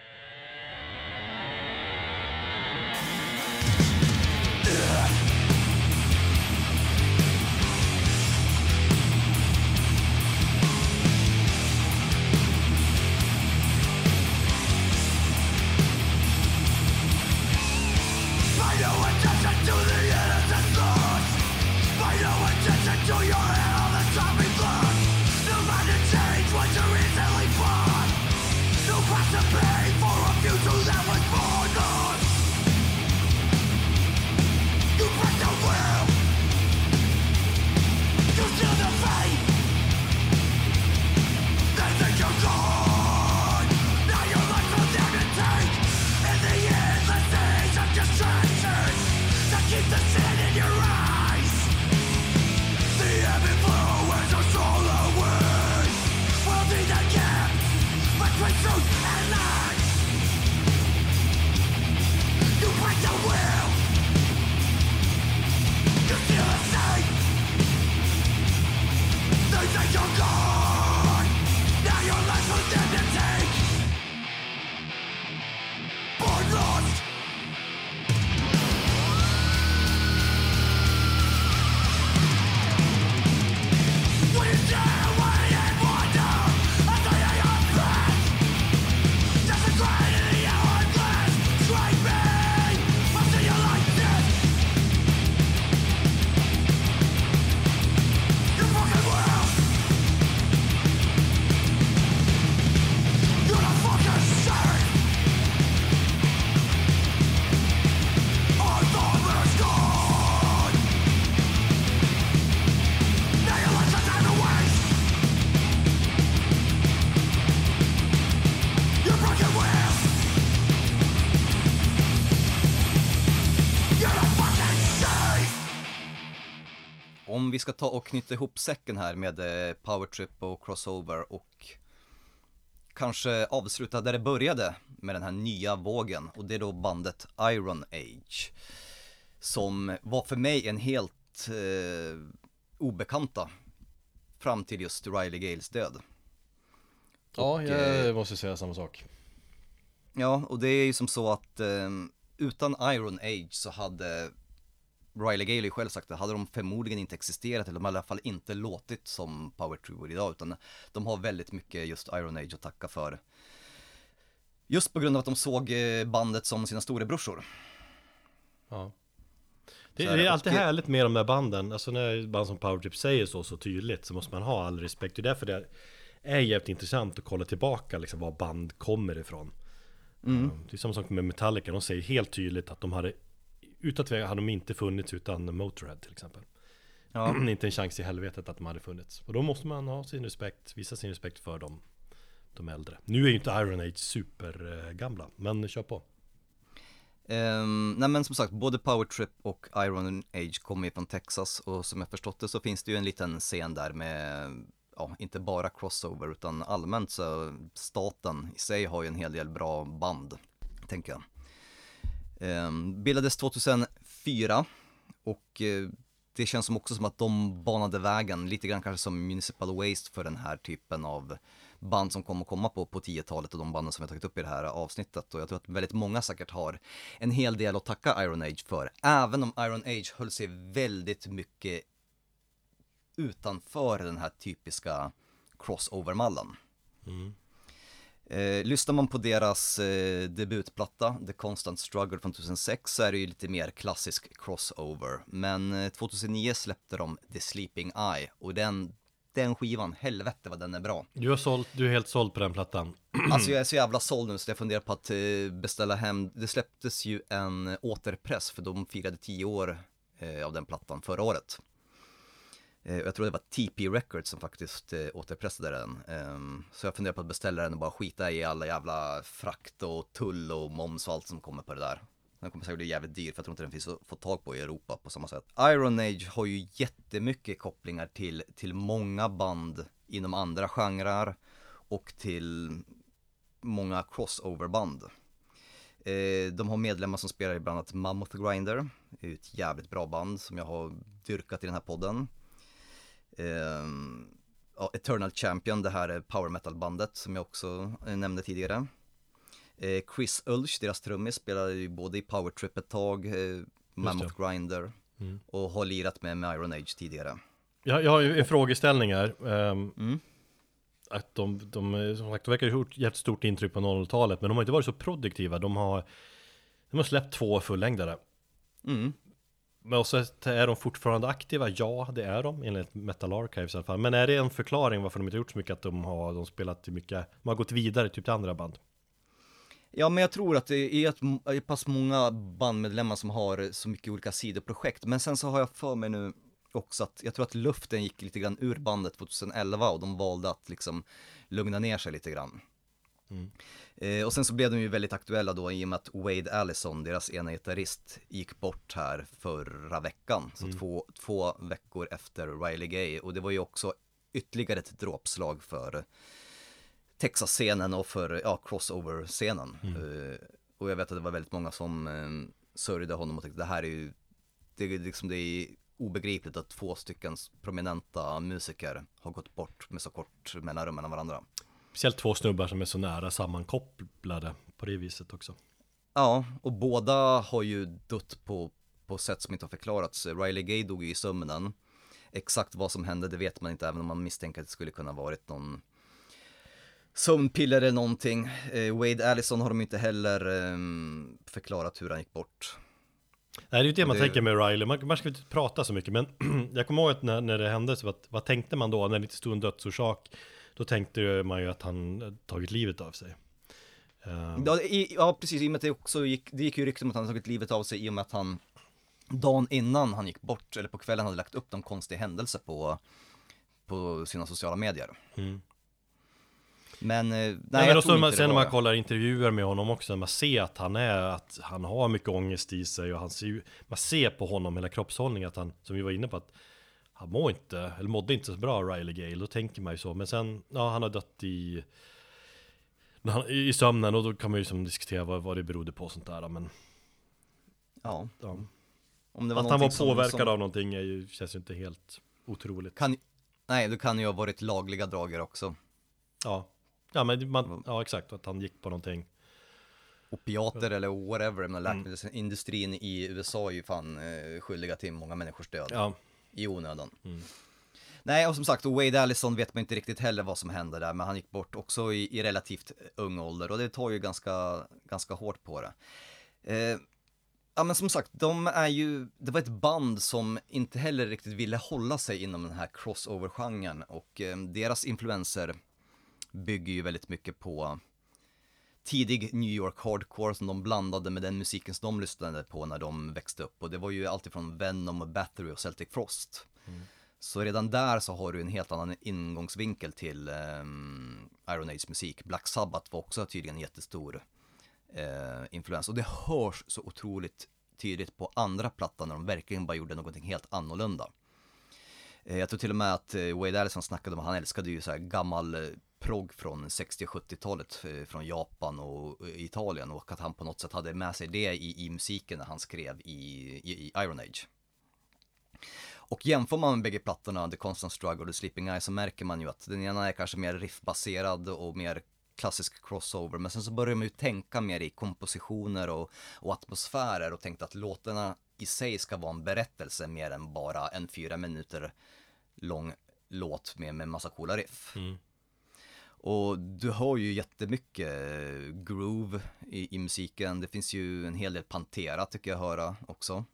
Ska ta och knyta ihop säcken här med eh, Powertrip och Crossover och kanske avsluta där det började med den här nya vågen och det är då bandet Iron Age. Som var för mig en helt eh, obekanta fram till just Riley Gales död. Ja, jag eh, måste säga samma sak. Ja, och det är ju som så att eh, utan Iron Age så hade Riley Gale själv sagt det, hade de förmodligen inte existerat eller de hade i alla fall inte låtit som Power Trio idag utan de har väldigt mycket just Iron Age att tacka för. Just på grund av att de såg eh, bandet som sina storebrorsor. Ja. Det, det är alltid härligt med de där banden, alltså när band som Powertrip säger så så tydligt så måste man ha all respekt. Det är därför det är jävligt intressant att kolla tillbaka liksom var band kommer ifrån. Mm. Det är samma sak med Metallica, de säger helt tydligt att de hade utan tvekan hade de inte funnits utan Motörhead till exempel. Ja. inte en chans i helvetet att de hade funnits. Och då måste man ha sin respekt, visa sin respekt för dem, de äldre. Nu är ju inte Iron Age super gamla, men kör på. Um, nej men som sagt, både Power Trip och Iron Age kommer ju från Texas och som jag förstått det så finns det ju en liten scen där med, ja, inte bara crossover utan allmänt så staten i sig har ju en hel del bra band, tänker jag. Ehm, bildades 2004 och eh, det känns som också som att de banade vägen, lite grann kanske som Municipal Waste för den här typen av band som kommer att komma på på 10-talet och de banden som vi har tagit upp i det här avsnittet och jag tror att väldigt många säkert har en hel del att tacka Iron Age för, även om Iron Age höll sig väldigt mycket utanför den här typiska crossover-mallen. Mm. Eh, lyssnar man på deras eh, debutplatta, The Constant Struggle från 2006, så är det ju lite mer klassisk crossover. Men eh, 2009 släppte de The Sleeping Eye och den, den skivan, helvete vad den är bra. Du, har sålt, du är helt såld på den plattan. Alltså jag är så jävla såld nu så jag funderar på att eh, beställa hem, det släpptes ju en återpress för de firade tio år eh, av den plattan förra året. Eh, jag tror det var TP Records som faktiskt eh, återpressade den. Ehm, så jag funderar på att beställa den och bara skita i alla jävla frakt och tull och moms och allt som kommer på det där. Den kommer säkert bli jävligt dyr för jag tror inte den finns att få tag på i Europa på samma sätt. Iron Age har ju jättemycket kopplingar till, till många band inom andra genrer och till många crossoverband. Eh, de har medlemmar som spelar i bland annat Mammoth Grinder, det är ett jävligt bra band som jag har dyrkat i den här podden. Eh, Eternal Champion, det här power metal-bandet som jag också eh, nämnde tidigare. Eh, Chris Ulch, deras trummis, spelade ju både i Power Trip ett tag, eh, Mammoth Grinder mm. och har lirat med, med Iron Age tidigare. Jag, jag har ju en frågeställning här. Um, mm. Att de, de, som sagt, de verkar ha gjort jättestort intryck på 00-talet, men de har inte varit så produktiva. De har, de har släppt två fullängdare. Mm. Men också är de fortfarande aktiva? Ja, det är de enligt Metal Archives i alla fall. Men är det en förklaring varför de inte gjort så mycket att de har de spelat mycket, de har gått vidare typ till andra band? Ja, men jag tror att det är ett pass många bandmedlemmar som har så mycket olika sidoprojekt. Men sen så har jag för mig nu också att jag tror att luften gick lite grann ur bandet 2011 och de valde att liksom lugna ner sig lite grann. Mm. Eh, och sen så blev de ju väldigt aktuella då i och med att Wade Allison, deras ena gitarrist, gick bort här förra veckan. Så mm. två, två veckor efter Riley Gay. Och det var ju också ytterligare ett dråpslag för Texas-scenen och för ja, crossover-scenen. Mm. Eh, och jag vet att det var väldigt många som eh, sörjde honom och tänkte det här är ju, det är liksom det är obegripligt att två stycken prominenta musiker har gått bort med så kort mellanrum mellan varandra. Speciellt två snubbar som är så nära sammankopplade på det viset också. Ja, och båda har ju dött på, på sätt som inte har förklarats. Riley Gay dog ju i sömnen. Exakt vad som hände, det vet man inte, även om man misstänker att det skulle kunna varit någon sömnpiller eller någonting. Eh, Wade Allison har de inte heller eh, förklarat hur han gick bort. Nej, det är ju det man det... tänker med Riley, man, man ska inte prata så mycket, men jag kommer ihåg att när, när det hände, så vad, vad tänkte man då när det inte stod en dödsorsak? Då tänkte man ju att han tagit livet av sig. Uh... Ja, i, ja, precis, i och med att det också gick, det gick ju rykten om att han tagit livet av sig i och med att han dagen innan han gick bort, eller på kvällen hade lagt upp någon konstig händelse på, på sina sociala medier. Mm. Men, eh, nej, nej men också man, sen när man kollar intervjuer med honom också, man ser att han är, att han har mycket ångest i sig och han ser, man ser på honom hela kroppshållningen att han, som vi var inne på, att han mår inte, eller mådde inte så bra Riley Gale, då tänker man ju så. Men sen, ja han har dött i, i sömnen. Och då kan man ju liksom diskutera vad, vad det berodde på och sånt där men Ja, ja. Om det var Att han var påverkad som, av någonting är ju, känns ju inte helt otroligt. Kan, Nej, det kan ju ha varit lagliga droger också. Ja, ja men man, ja exakt, att han gick på någonting. Opiater eller whatever, men mm. läkemedelsindustrin i USA är ju fan eh, skyldiga till många människors död. Ja i onödan. Mm. Nej, och som sagt, Wade Allison vet man inte riktigt heller vad som hände där, men han gick bort också i, i relativt ung ålder och det tar ju ganska, ganska hårt på det. Eh, ja men som sagt, de är ju, det var ett band som inte heller riktigt ville hålla sig inom den här crossover-genren och eh, deras influenser bygger ju väldigt mycket på tidig New York hardcore som de blandade med den musiken som de lyssnade på när de växte upp. Och det var ju alltifrån Venom och Battery och Celtic Frost. Så redan där så har du en helt annan ingångsvinkel till um, Iron Age musik. Black Sabbath var också tydligen en jättestor uh, influens. Och det hörs så otroligt tydligt på andra plattan när de verkligen bara gjorde någonting helt annorlunda. Uh, jag tror till och med att uh, Wade Allison snackade om att han älskade ju så här gammal progg från 60 70-talet eh, från Japan och eh, Italien och att han på något sätt hade med sig det i, i musiken när han skrev i, i, i Iron Age. Och jämför man med bägge plattorna, The Constant Struggle och The Sleeping Eye, så märker man ju att den ena är kanske mer riffbaserad och mer klassisk crossover, men sen så börjar man ju tänka mer i kompositioner och, och atmosfärer och tänkte att låtarna i sig ska vara en berättelse mer än bara en fyra minuter lång låt med, med massa coola riff. Mm. Och du har ju jättemycket groove i, i musiken, det finns ju en hel del Pantera tycker jag höra också.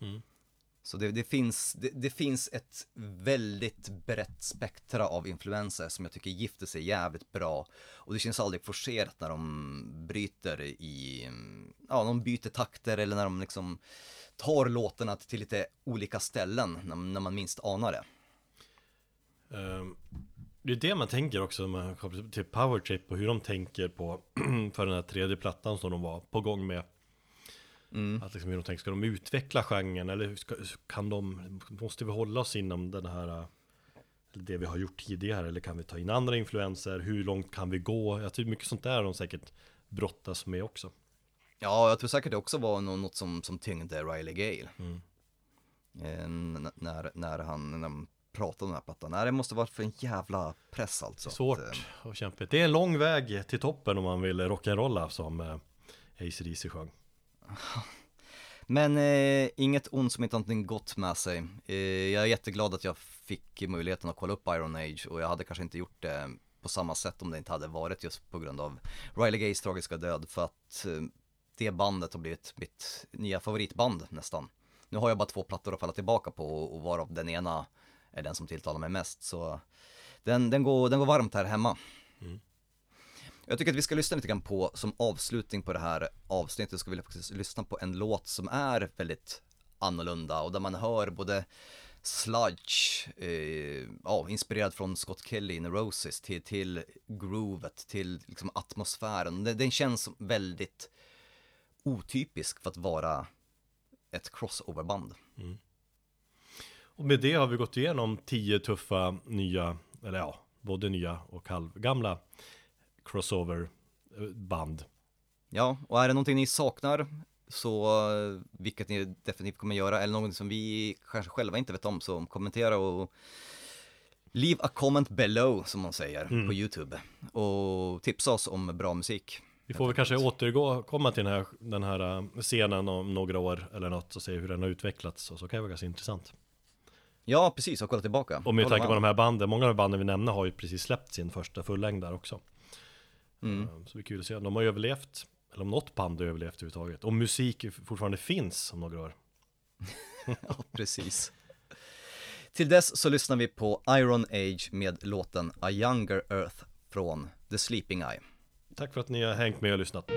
Mm. Så det, det finns, det, det, finns ett väldigt brett spektra av influenser som jag tycker gifter sig jävligt bra. Och det känns aldrig forcerat när de bryter i, ja, de byter takter eller när de liksom tar låtarna till lite olika ställen när, när man minst anar det. Um, det är det man tänker också när man kommer till Powertrip och hur de tänker på för den här tredje plattan som de var på gång med. Mm. Att liksom hur de tänker, ska de utveckla genren eller ska, kan de, måste vi hålla oss inom den här det vi har gjort tidigare eller kan vi ta in andra influenser? Hur långt kan vi gå? Jag tror mycket sånt där de säkert brottas med också. Ja, jag tror säkert det också var något som, som tyngde Riley Gale. Mm. Eh, när, när han, när de pratade om den här plattan. Nej, det måste vara för en jävla press alltså. Svårt att, och kämpigt. Det är en lång väg till toppen om man vill rock'n'rolla som eh, AC/DC sjöng. Men eh, inget ont som inte har någonting gott med sig. Eh, jag är jätteglad att jag fick möjligheten att kolla upp Iron Age och jag hade kanske inte gjort det på samma sätt om det inte hade varit just på grund av Riley Gays tragiska död för att eh, det bandet har blivit mitt nya favoritband nästan. Nu har jag bara två plattor att falla tillbaka på och varav den ena är den som tilltalar mig mest så den, den, går, den går varmt här hemma. Mm. Jag tycker att vi ska lyssna lite grann på, som avslutning på det här avsnittet, ska vi faktiskt lyssna på en låt som är väldigt annorlunda och där man hör både sludge, eh, ja, inspirerad från Scott Kelly i Neurosis till, till groovet, till liksom atmosfären. Den, den känns väldigt otypisk för att vara ett crossoverband. Mm. Och med det har vi gått igenom tio tuffa nya, eller ja, både nya och halvgamla crossover-band. Ja, och är det någonting ni saknar så, vilket ni definitivt kommer göra, eller någonting som vi kanske själva inte vet om, så kommentera och Leave a comment below, som man säger, mm. på YouTube. Och tipsa oss om bra musik. Vi får väl kanske återgå, komma till den här, den här äh, scenen om några år eller något och se hur den har utvecklats och så kan det vara ganska intressant. Ja, precis, och kolla tillbaka. Och med tanke på de här banden, många av de banden vi nämner har ju precis släppt sin första fullängd också. Mm. Ehm, så det är kul att se om de har överlevt, eller om något band har överlevt överhuvudtaget. Om musik fortfarande finns om några år. ja, precis. Till dess så lyssnar vi på Iron Age med låten A Younger Earth från The Sleeping Eye. Tack för att ni har hängt med och lyssnat.